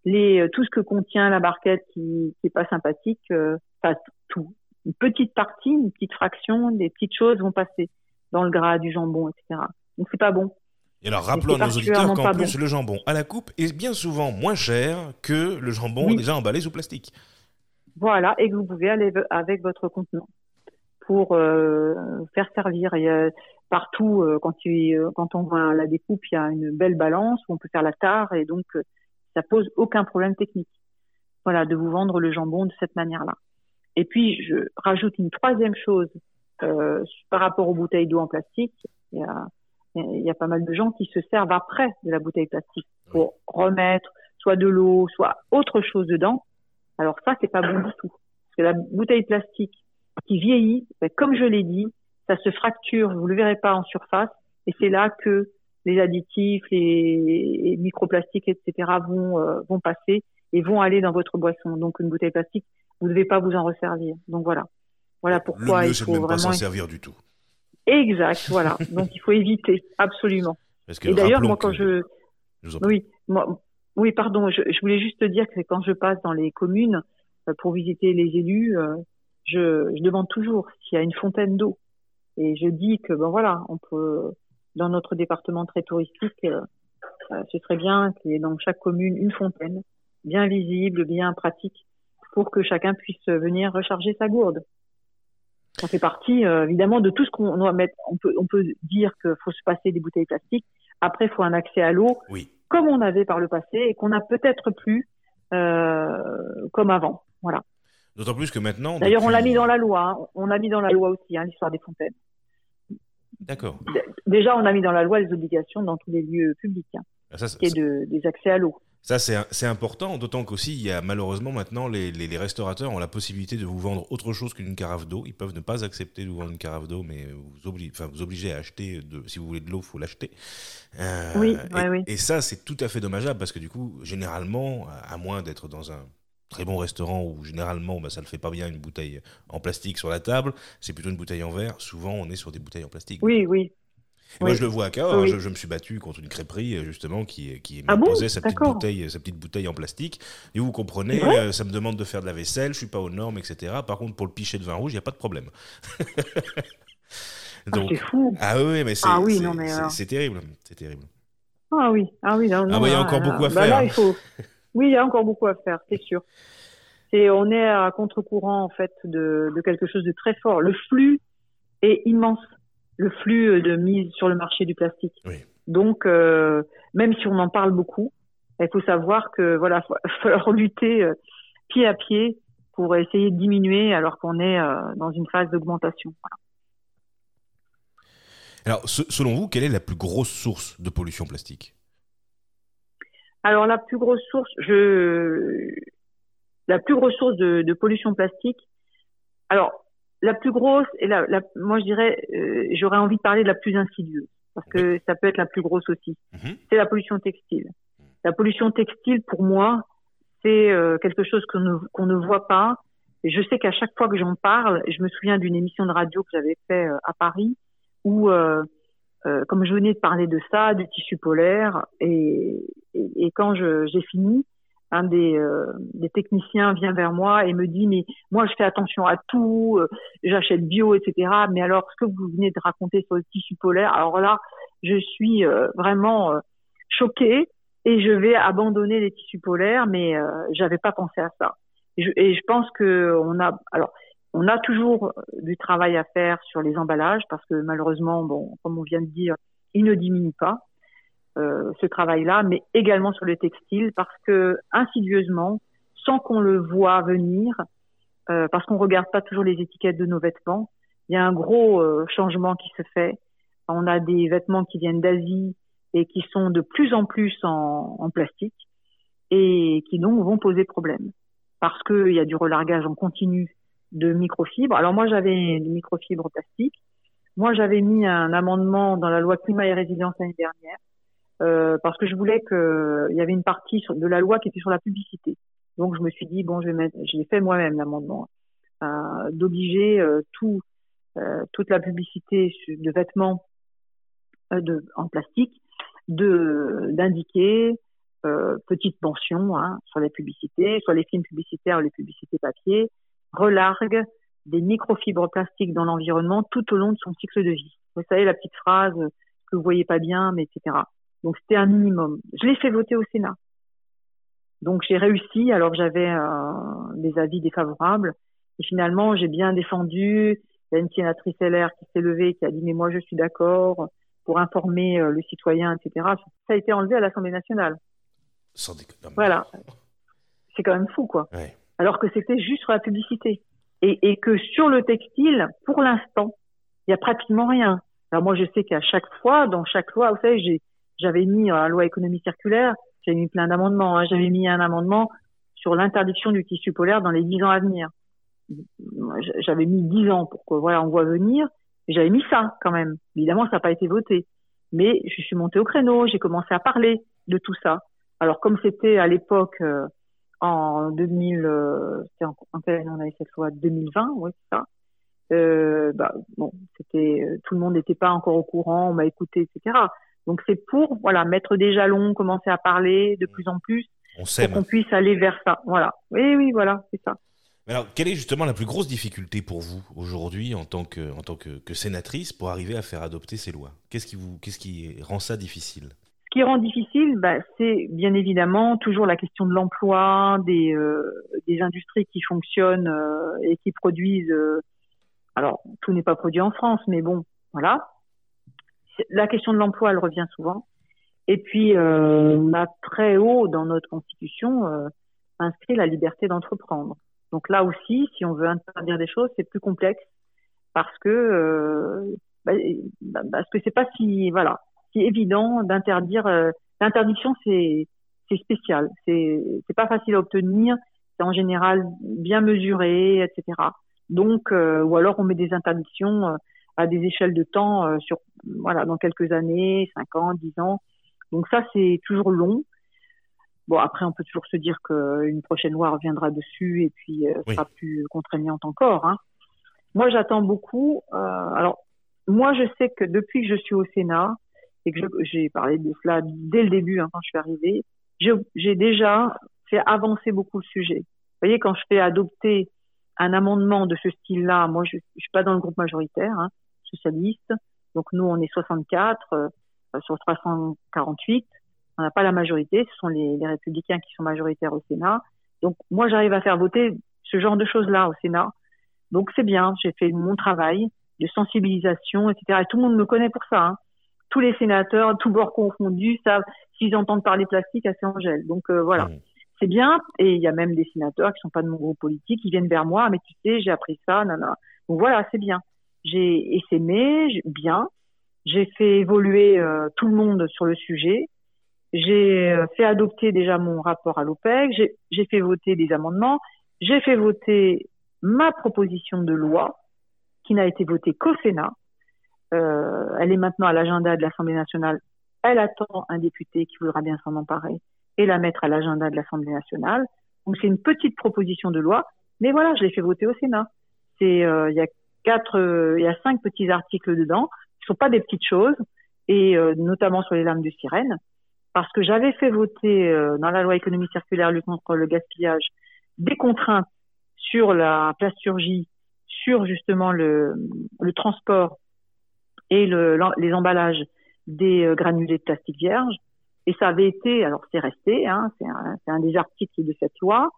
les, euh, tout ce que contient la barquette qui n'est pas sympathique, euh, passe tout. Une petite partie, une petite fraction, des petites choses vont passer dans le gras du jambon, etc. Donc, c'est pas bon. Et alors, rappelons à nos auditeurs qu'en plus, le jambon à la coupe est bien souvent moins cher que le jambon déjà emballé sous plastique. Voilà, et que vous pouvez aller avec votre contenant pour euh, faire servir. A partout, euh, quand, tu, euh, quand on voit la découpe, il y a une belle balance où on peut faire la tare et donc ça pose aucun problème technique. Voilà, de vous vendre le jambon de cette manière-là. Et puis, je rajoute une troisième chose par rapport aux bouteilles d'eau en plastique, il y a, il y a pas mal de gens qui se servent après de la bouteille plastique pour remettre soit de l'eau, soit autre chose dedans. Alors ça, c'est pas bon du tout. Parce que la bouteille plastique qui vieillit, ben, comme je l'ai dit, ça se fracture, vous le verrez pas en surface, et c'est là que les additifs, les, microplastiques, etc. vont euh, vont passer et vont aller dans votre boisson. Donc une bouteille plastique, vous ne devez pas vous en resservir. Donc voilà, voilà pourquoi il faut vraiment pas s'en servir du tout. Exact, voilà. [LAUGHS] Donc il faut éviter absolument. et d'ailleurs, moi quand je, oui, moi, oui, pardon, je, je, voulais juste te dire que quand je passe dans les communes euh, pour visiter les élus, euh, je, je demande toujours s'il y a une fontaine d'eau. Et je dis que ben voilà, on peut dans notre département très touristique, euh, ce serait bien qu'il y ait dans chaque commune une fontaine bien visible, bien pratique, pour que chacun puisse venir recharger sa gourde. Ça fait partie évidemment de tout ce qu'on doit mettre. On peut, on peut dire qu'il faut se passer des bouteilles plastiques. Après, il faut un accès à l'eau. Oui comme on avait par le passé et qu'on a peut-être plus euh, comme avant. Voilà. D'autant plus que maintenant. D'ailleurs, on l'a mis dans la loi. Hein. On a mis dans la loi aussi hein, l'histoire des fontaines. D'accord. Déjà, on a mis dans la loi les obligations dans tous les lieux publics, hein, ah, ça, qui est de, des accès à l'eau. Ça, c'est important, d'autant qu'aussi, il y a malheureusement maintenant, les, les, restaurateurs ont la possibilité de vous vendre autre chose qu'une carafe d'eau. Ils peuvent ne pas accepter de vous vendre une carafe d'eau, mais vous, obligez, enfin, vous obligez à acheter, de, si vous voulez de l'eau, il faut l'acheter. Euh, oui, et, oui. et ça, c'est tout à fait dommageable parce que du coup, généralement, à moins d'être dans un très bon restaurant où généralement bah, ça ne fait pas bien une bouteille en plastique sur la table, c'est plutôt une bouteille en verre. Souvent, on est sur des bouteilles en plastique. Oui, oui. Moi, je le vois à Cahors. Hein, je, me suis battu contre une crêperie, euh, justement, qui, qui ah m'imposait sa, petite bouteille, sa petite bouteille en plastique. Et vous comprenez, euh, ça me demande de faire de la vaisselle, je suis pas aux normes, etc. Par contre, pour le pichet de vin rouge, il n'y a pas de problème. [LAUGHS] Ah, c'est fou. Ah oui, mais c'est ah, oui, c'est terrible. C'est terrible. Ah oui, ah oui. Non, ah bah, il y a encore beaucoup à bah faire. Là, il faut... Oui, il y a encore beaucoup à faire, c'est sûr. C'est, on est à contre-courant, en fait, de, de quelque chose de très fort. Le flux est immense le flux de mise sur le marché du plastique. Donc, euh, même si on en parle beaucoup, il faut savoir que voilà, il va falloir lutter euh, pied à pied pour essayer de diminuer alors qu'on est euh, dans une phase d'augmentation. Alors, selon vous, quelle est la plus grosse source de pollution plastique? Alors, la plus grosse source, je, la plus grosse source de, de pollution plastique. Alors, la plus grosse et la, la moi je dirais, euh, j'aurais envie de parler de la plus insidieuse parce que ça peut être la plus grosse aussi. Mhm. C'est la pollution textile. La pollution textile, pour moi, c'est euh, quelque chose qu'on ne, qu'on ne voit pas. Et je sais qu'à chaque fois que j'en parle, je me souviens d'une émission de radio que j'avais fait euh, à Paris où, comme je venais de parler de ça, du tissu polaire, et, et, et quand j'ai fini, un des, euh, des, techniciens vient vers moi et me dit mais moi je fais attention à tout, euh, j'achète bio, etc. Mais alors ce que vous venez de raconter sur le tissu polaire, alors là je suis euh, vraiment choquée et je vais abandonner les tissus polaires, mais j'avais pas pensé à ça. Et je, et je pense que on a alors on a toujours du travail à faire sur les emballages parce que malheureusement bon comme on vient de dire ils ne diminuent pas. Euh, ce travail-là, mais également sur le textile, parce que insidieusement, sans qu'on le voit venir, euh, parce qu'on regarde pas toujours les étiquettes de nos vêtements, il y a un gros euh, changement qui se fait. On a des vêtements qui viennent d'Asie et qui sont de plus en plus en, en plastique et qui donc vont poser problème parce qu'il y a du relargage en continu de microfibres. Alors moi j'avais des microfibres plastiques. Moi j'avais mis un amendement dans la loi climat et résilience l'année dernière euh, parce que je voulais que il y avait une partie de la loi qui était sur la publicité. Donc je me suis dit bon, je vais j'ai fait moi-même l'amendement euh, d'obliger euh, tout euh, toute la publicité de vêtements de en plastique de d'indiquer petite mention hein, sur les publicités, sur les films publicitaires, les publicités papier, relargue des microfibres plastiques dans l'environnement tout au long de son cycle de vie. Vous savez la petite phrase que vous voyez pas bien, mais etc. Donc c'était un minimum. Je l'ai fait voter au Sénat. Donc j'ai réussi alors que j'avais euh, des avis défavorables. Et finalement, j'ai bien défendu. Il y a une sénatrice LR qui s'est levée, qui a dit mais moi je suis d'accord pour informer euh, le citoyen, etc. Ça a été enlevé à l'Assemblée nationale. Sans Voilà. C'est quand même fou, quoi. Alors que c'était juste sur la publicité. Et, et que sur le textile, pour l'instant, il y a pratiquement rien. Alors moi, je sais qu'à chaque fois, dans chaque loi, vous savez, j'ai, j'avais mis la loi économie circulaire, j'ai mis plein d'amendements. Hein. J'avais mis un amendement sur l'interdiction du tissu polaire dans les dix ans à venir. J'avais mis dix ans pour que voilà on voit venir. J'avais mis ça quand même. Évidemment, ça n'a pas été voté. Mais je suis montée au créneau, j'ai commencé à parler de tout ça. Alors comme c'était à l'époque euh, en 2000, euh, en, on avait cette loi? 2020, oui c'est ça. Euh, bah, bon, c'était euh, tout le monde n'était pas encore au courant, on m'a écouté, etc. Donc c'est pour voilà mettre des jalons, commencer à parler de plus en plus, on pour qu'on puisse aller vers ça. Voilà. Oui, oui, voilà, c'est ça. Alors, quelle est justement la plus grosse difficulté pour vous aujourd'hui en tant que en tant que, que sénatrice pour arriver à faire adopter ces lois? Qu'est-ce qui vous qu'est-ce qui rend ça difficile? Ce qui rend difficile, bah, c'est bien évidemment toujours la question de l'emploi, des euh, des industries qui fonctionnent euh, et qui produisent alors, tout n'est pas produit en France, mais bon, voilà. La question de l'emploi, elle revient souvent. Et puis, euh, on a très haut dans notre constitution euh, inscrit la liberté d'entreprendre. Donc là aussi, si on veut interdire des choses, c'est plus complexe parce que euh, bah, bah, parce que c'est pas si voilà si évident d'interdire. Euh, l'interdiction, c'est c'est spécial, c'est c'est pas facile à obtenir. C'est en général bien mesuré, etc. Donc, ou alors on met des interdictions à des échelles de temps euh, sur, voilà, dans quelques années, 5 ans, 10 ans. Donc ça, c'est toujours long. Bon, après, on peut toujours se dire qu'une prochaine loi reviendra dessus et puis sera plus contraignante encore. Hein. Moi, j'attends beaucoup. Euh, alors, moi, je sais que depuis que je suis au Sénat et que j'ai parlé de cela dès le début, hein, quand je suis arrivée, j'ai déjà fait avancer beaucoup le sujet. Vous voyez, quand je fais adopter un amendement de ce style-là, moi je, je suis pas dans le groupe majoritaire, hein, socialiste, donc nous on est 64 euh, sur 348, on n'a pas la majorité, ce sont les, les, républicains qui sont majoritaires au Sénat, donc moi j'arrive à faire voter ce genre de choses-là au Sénat, donc c'est bien, j'ai fait mon travail de sensibilisation, etc. Et tout le monde me connaît pour ça. Hein. Tous les sénateurs, tous bords confondus, savent s'ils entendent parler plastique, assez Angèle. Donc euh, voilà. Mmh c'est bien. Et il y a même des sénateurs qui sont pas de mon groupe politique, qui viennent vers moi, mais tu sais, j'ai appris ça, nanana. Donc voilà, c'est bien. J'ai essaimé, bien. J'ai fait évoluer euh, tout le monde sur le sujet. J'ai euh, fait adopter déjà mon rapport à l'OPEC. J'ai fait voter des amendements. J'ai fait voter ma proposition de loi, qui n'a été votée qu'au Sénat. Euh, elle est maintenant à l'agenda de l'Assemblée nationale. Elle attend un député qui voudra bien s'en emparer et la mettre à l'agenda de l'Assemblée nationale. Donc c'est une petite proposition de loi, mais voilà, je l'ai fait voter au Sénat. C'est il y a euh, il y a cinq petits articles dedans, qui sont pas des petites choses, et euh, notamment sur les lames de sirène, parce que j'avais fait voter dans la loi économie circulaire lutte contre le gaspillage des contraintes sur la plasturgie, sur justement le, transport et le, les emballages des granulés de plastique vierge. Et ça avait été, alors c'est resté, hein, c'est un, des articles de cette loi,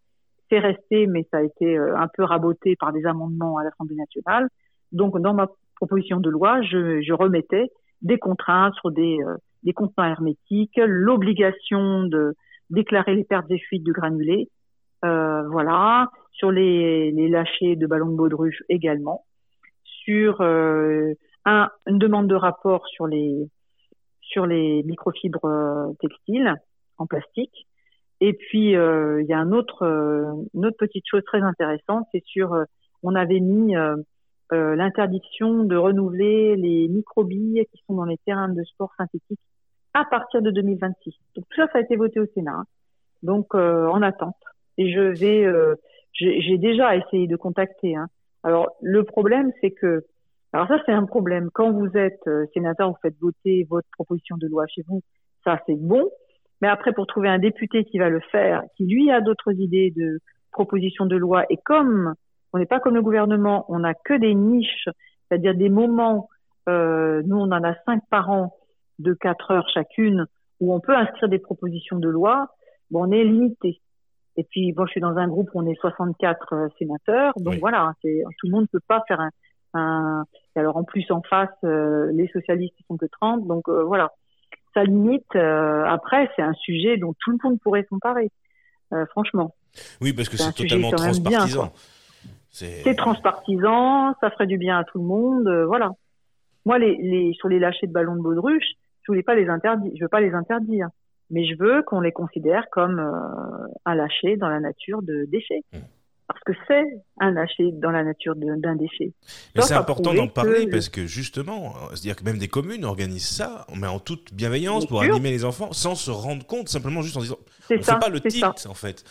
c'est resté, mais ça a été euh, un peu raboté par des amendements à l'Assemblée nationale. Donc dans ma proposition de loi, je, remettais des contraintes sur des, euh, contenants hermétiques, l'obligation de déclarer les pertes et fuites de granulés, euh, voilà, sur les, les lâchers de ballons de baudruche également, sur euh, un, une demande de rapport sur les sur les microfibres textiles en plastique. Et puis euh, il y a un autre, euh, une autre petite chose très intéressante, c'est sur, on avait mis l'interdiction de renouveler les microbilles qui sont dans les terrains de sport synthétiques à partir de 2026. Donc tout ça, ça a été voté au Sénat. Donc en attente. Et je vais, j'ai déjà essayé de contacter. Hein. Alors le problème, c'est que alors ça, c'est un problème. Quand vous êtes euh, sénateur, vous faites voter votre proposition de loi chez vous, ça c'est bon. Mais après, pour trouver un député qui va le faire, qui lui a d'autres idées de proposition de loi, et comme on n'est pas comme le gouvernement, on n'a que des niches, c'est-à-dire des moments, euh, nous on en a cinq par an de quatre heures chacune, où on peut inscrire des propositions de loi, bon, on est limité. Et puis, bon, je suis dans un groupe où on est 64 euh, sénateurs, donc voilà, tout le monde ne peut pas faire un, un, et alors en plus en face, euh, les socialistes ils sont que 30, donc euh, voilà. Ça limite. Euh, après, c'est un sujet dont tout le monde pourrait s'emparer, franchement. Oui, parce que c'est totalement transpartisan. C'est transpartisan, ça ferait du bien à tout le monde, voilà. moi, les, les, sur les lâchers de ballons de baudruche, je voulais pas les interdire, je veux pas les interdire, mais je veux qu'on les considère comme euh, un lâcher dans la nature de déchets. Mmh. Parce que c'est un lâcher dans la nature d'un déchet. Mais c'est important d'en parler parce que justement, c'est-à-dire que même des communes organisent ça, mais en toute bienveillance pour animer les enfants, sans se rendre compte, simplement juste en disant, on ça, fait pas le titre en fait.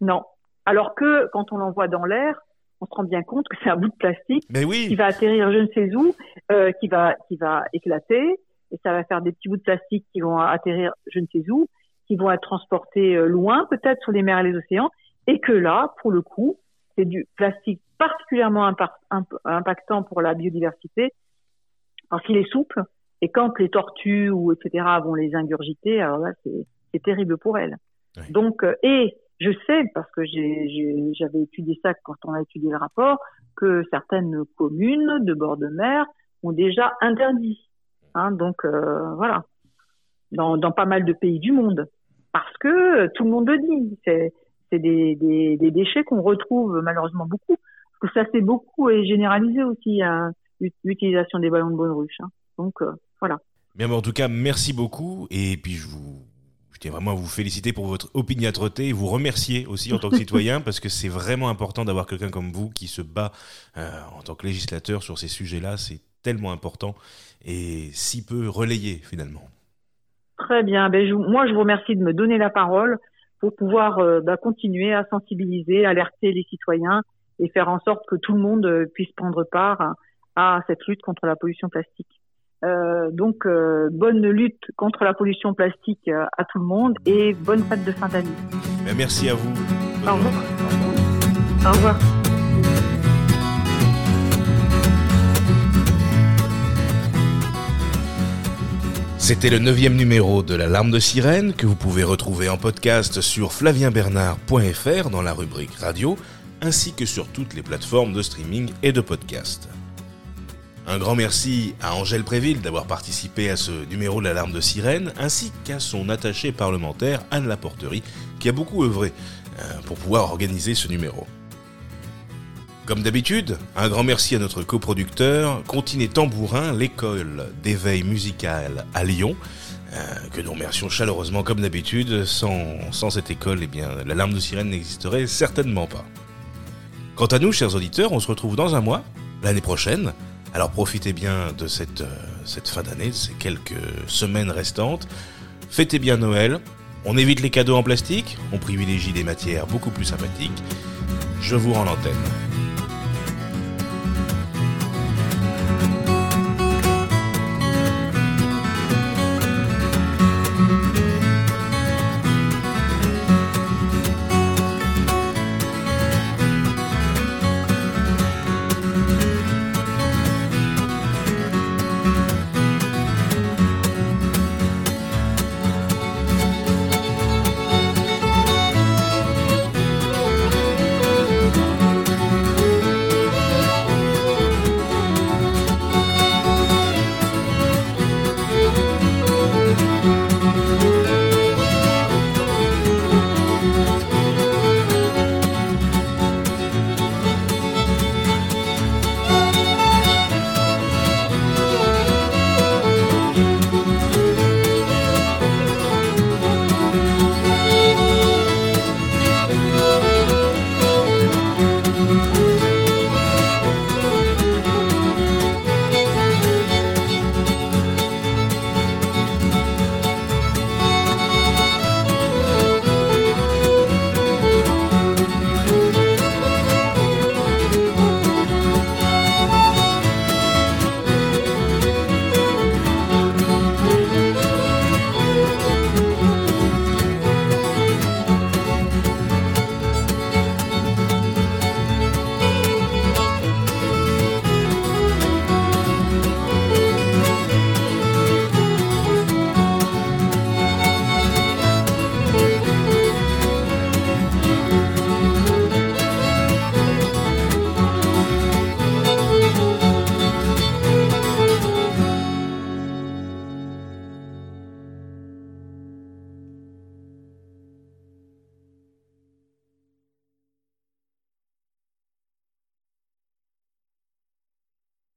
Non. Alors que quand on l'envoie dans l'air, on se rend bien compte que c'est un bout de plastique qui va atterrir je ne sais où, euh, qui va qui va éclater et ça va faire des petits bouts de plastique qui vont atterrir je ne sais où, qui vont être transportés euh, loin peut-être sur les mers et les océans et que là pour le coup c'est du plastique particulièrement impactant pour la biodiversité parce qu'il est souple et quand les tortues ou etc vont les ingurgiter alors là c'est terrible pour elles. Donc euh, et je sais, parce que j'avais étudié ça quand on a étudié le rapport, que certaines communes de bord de mer ont déjà interdit. Hein, donc euh, voilà, dans, dans, pas mal de pays du monde, parce que tout le monde le dit. C'est des, des, des, déchets qu'on retrouve malheureusement beaucoup, parce que ça s'est beaucoup et généralisé aussi hein, l'utilisation des ballons de bonne ruche. Hein. Donc euh, voilà. Bien, en tout cas, merci beaucoup. Et puis je vous tiens vraiment à vous féliciter pour votre opiniâtreté et vous remercier aussi en tant que [LAUGHS] citoyen parce que c'est vraiment important d'avoir quelqu'un comme vous qui se bat euh, en tant que législateur sur ces sujets-là. C'est tellement important et si peu relayé finalement. Très bien. Ben, moi, je vous remercie de me donner la parole pour pouvoir euh, ben, continuer à sensibiliser, alerter les citoyens et faire en sorte que tout le monde euh, puisse prendre part à cette lutte contre la pollution plastique. Euh, donc, euh, bonne lutte contre la pollution plastique à tout le monde et bonne fête de fin d'année. Ben, merci à vous. Au revoir. Au revoir. C'était le neuvième numéro de La Larme de Sirène que vous pouvez retrouver en podcast sur flavienbernard.fr dans la rubrique radio ainsi que sur toutes les plateformes de streaming et de podcast. Un grand merci à Angèle Préville d'avoir participé à ce numéro de l'alarme de sirène, ainsi qu'à son attaché parlementaire Anne Laporterie, qui a beaucoup œuvré euh, pour pouvoir organiser ce numéro. Comme d'habitude, un grand merci à notre coproducteur, Continé Tambourin, l'école d'éveil musical à Lyon, euh, que nous remercions chaleureusement comme d'habitude. Sans, cette école, eh bien, l'alarme de sirène n'existerait certainement pas. Quant à nous, chers auditeurs, on se retrouve dans un mois, l'année prochaine, alors profitez bien de cette, euh, cette fin d'année, de ces quelques semaines restantes. Fêtez bien Noël. On évite les cadeaux en plastique, on privilégie des matières beaucoup plus sympathiques. Je vous rends l'antenne.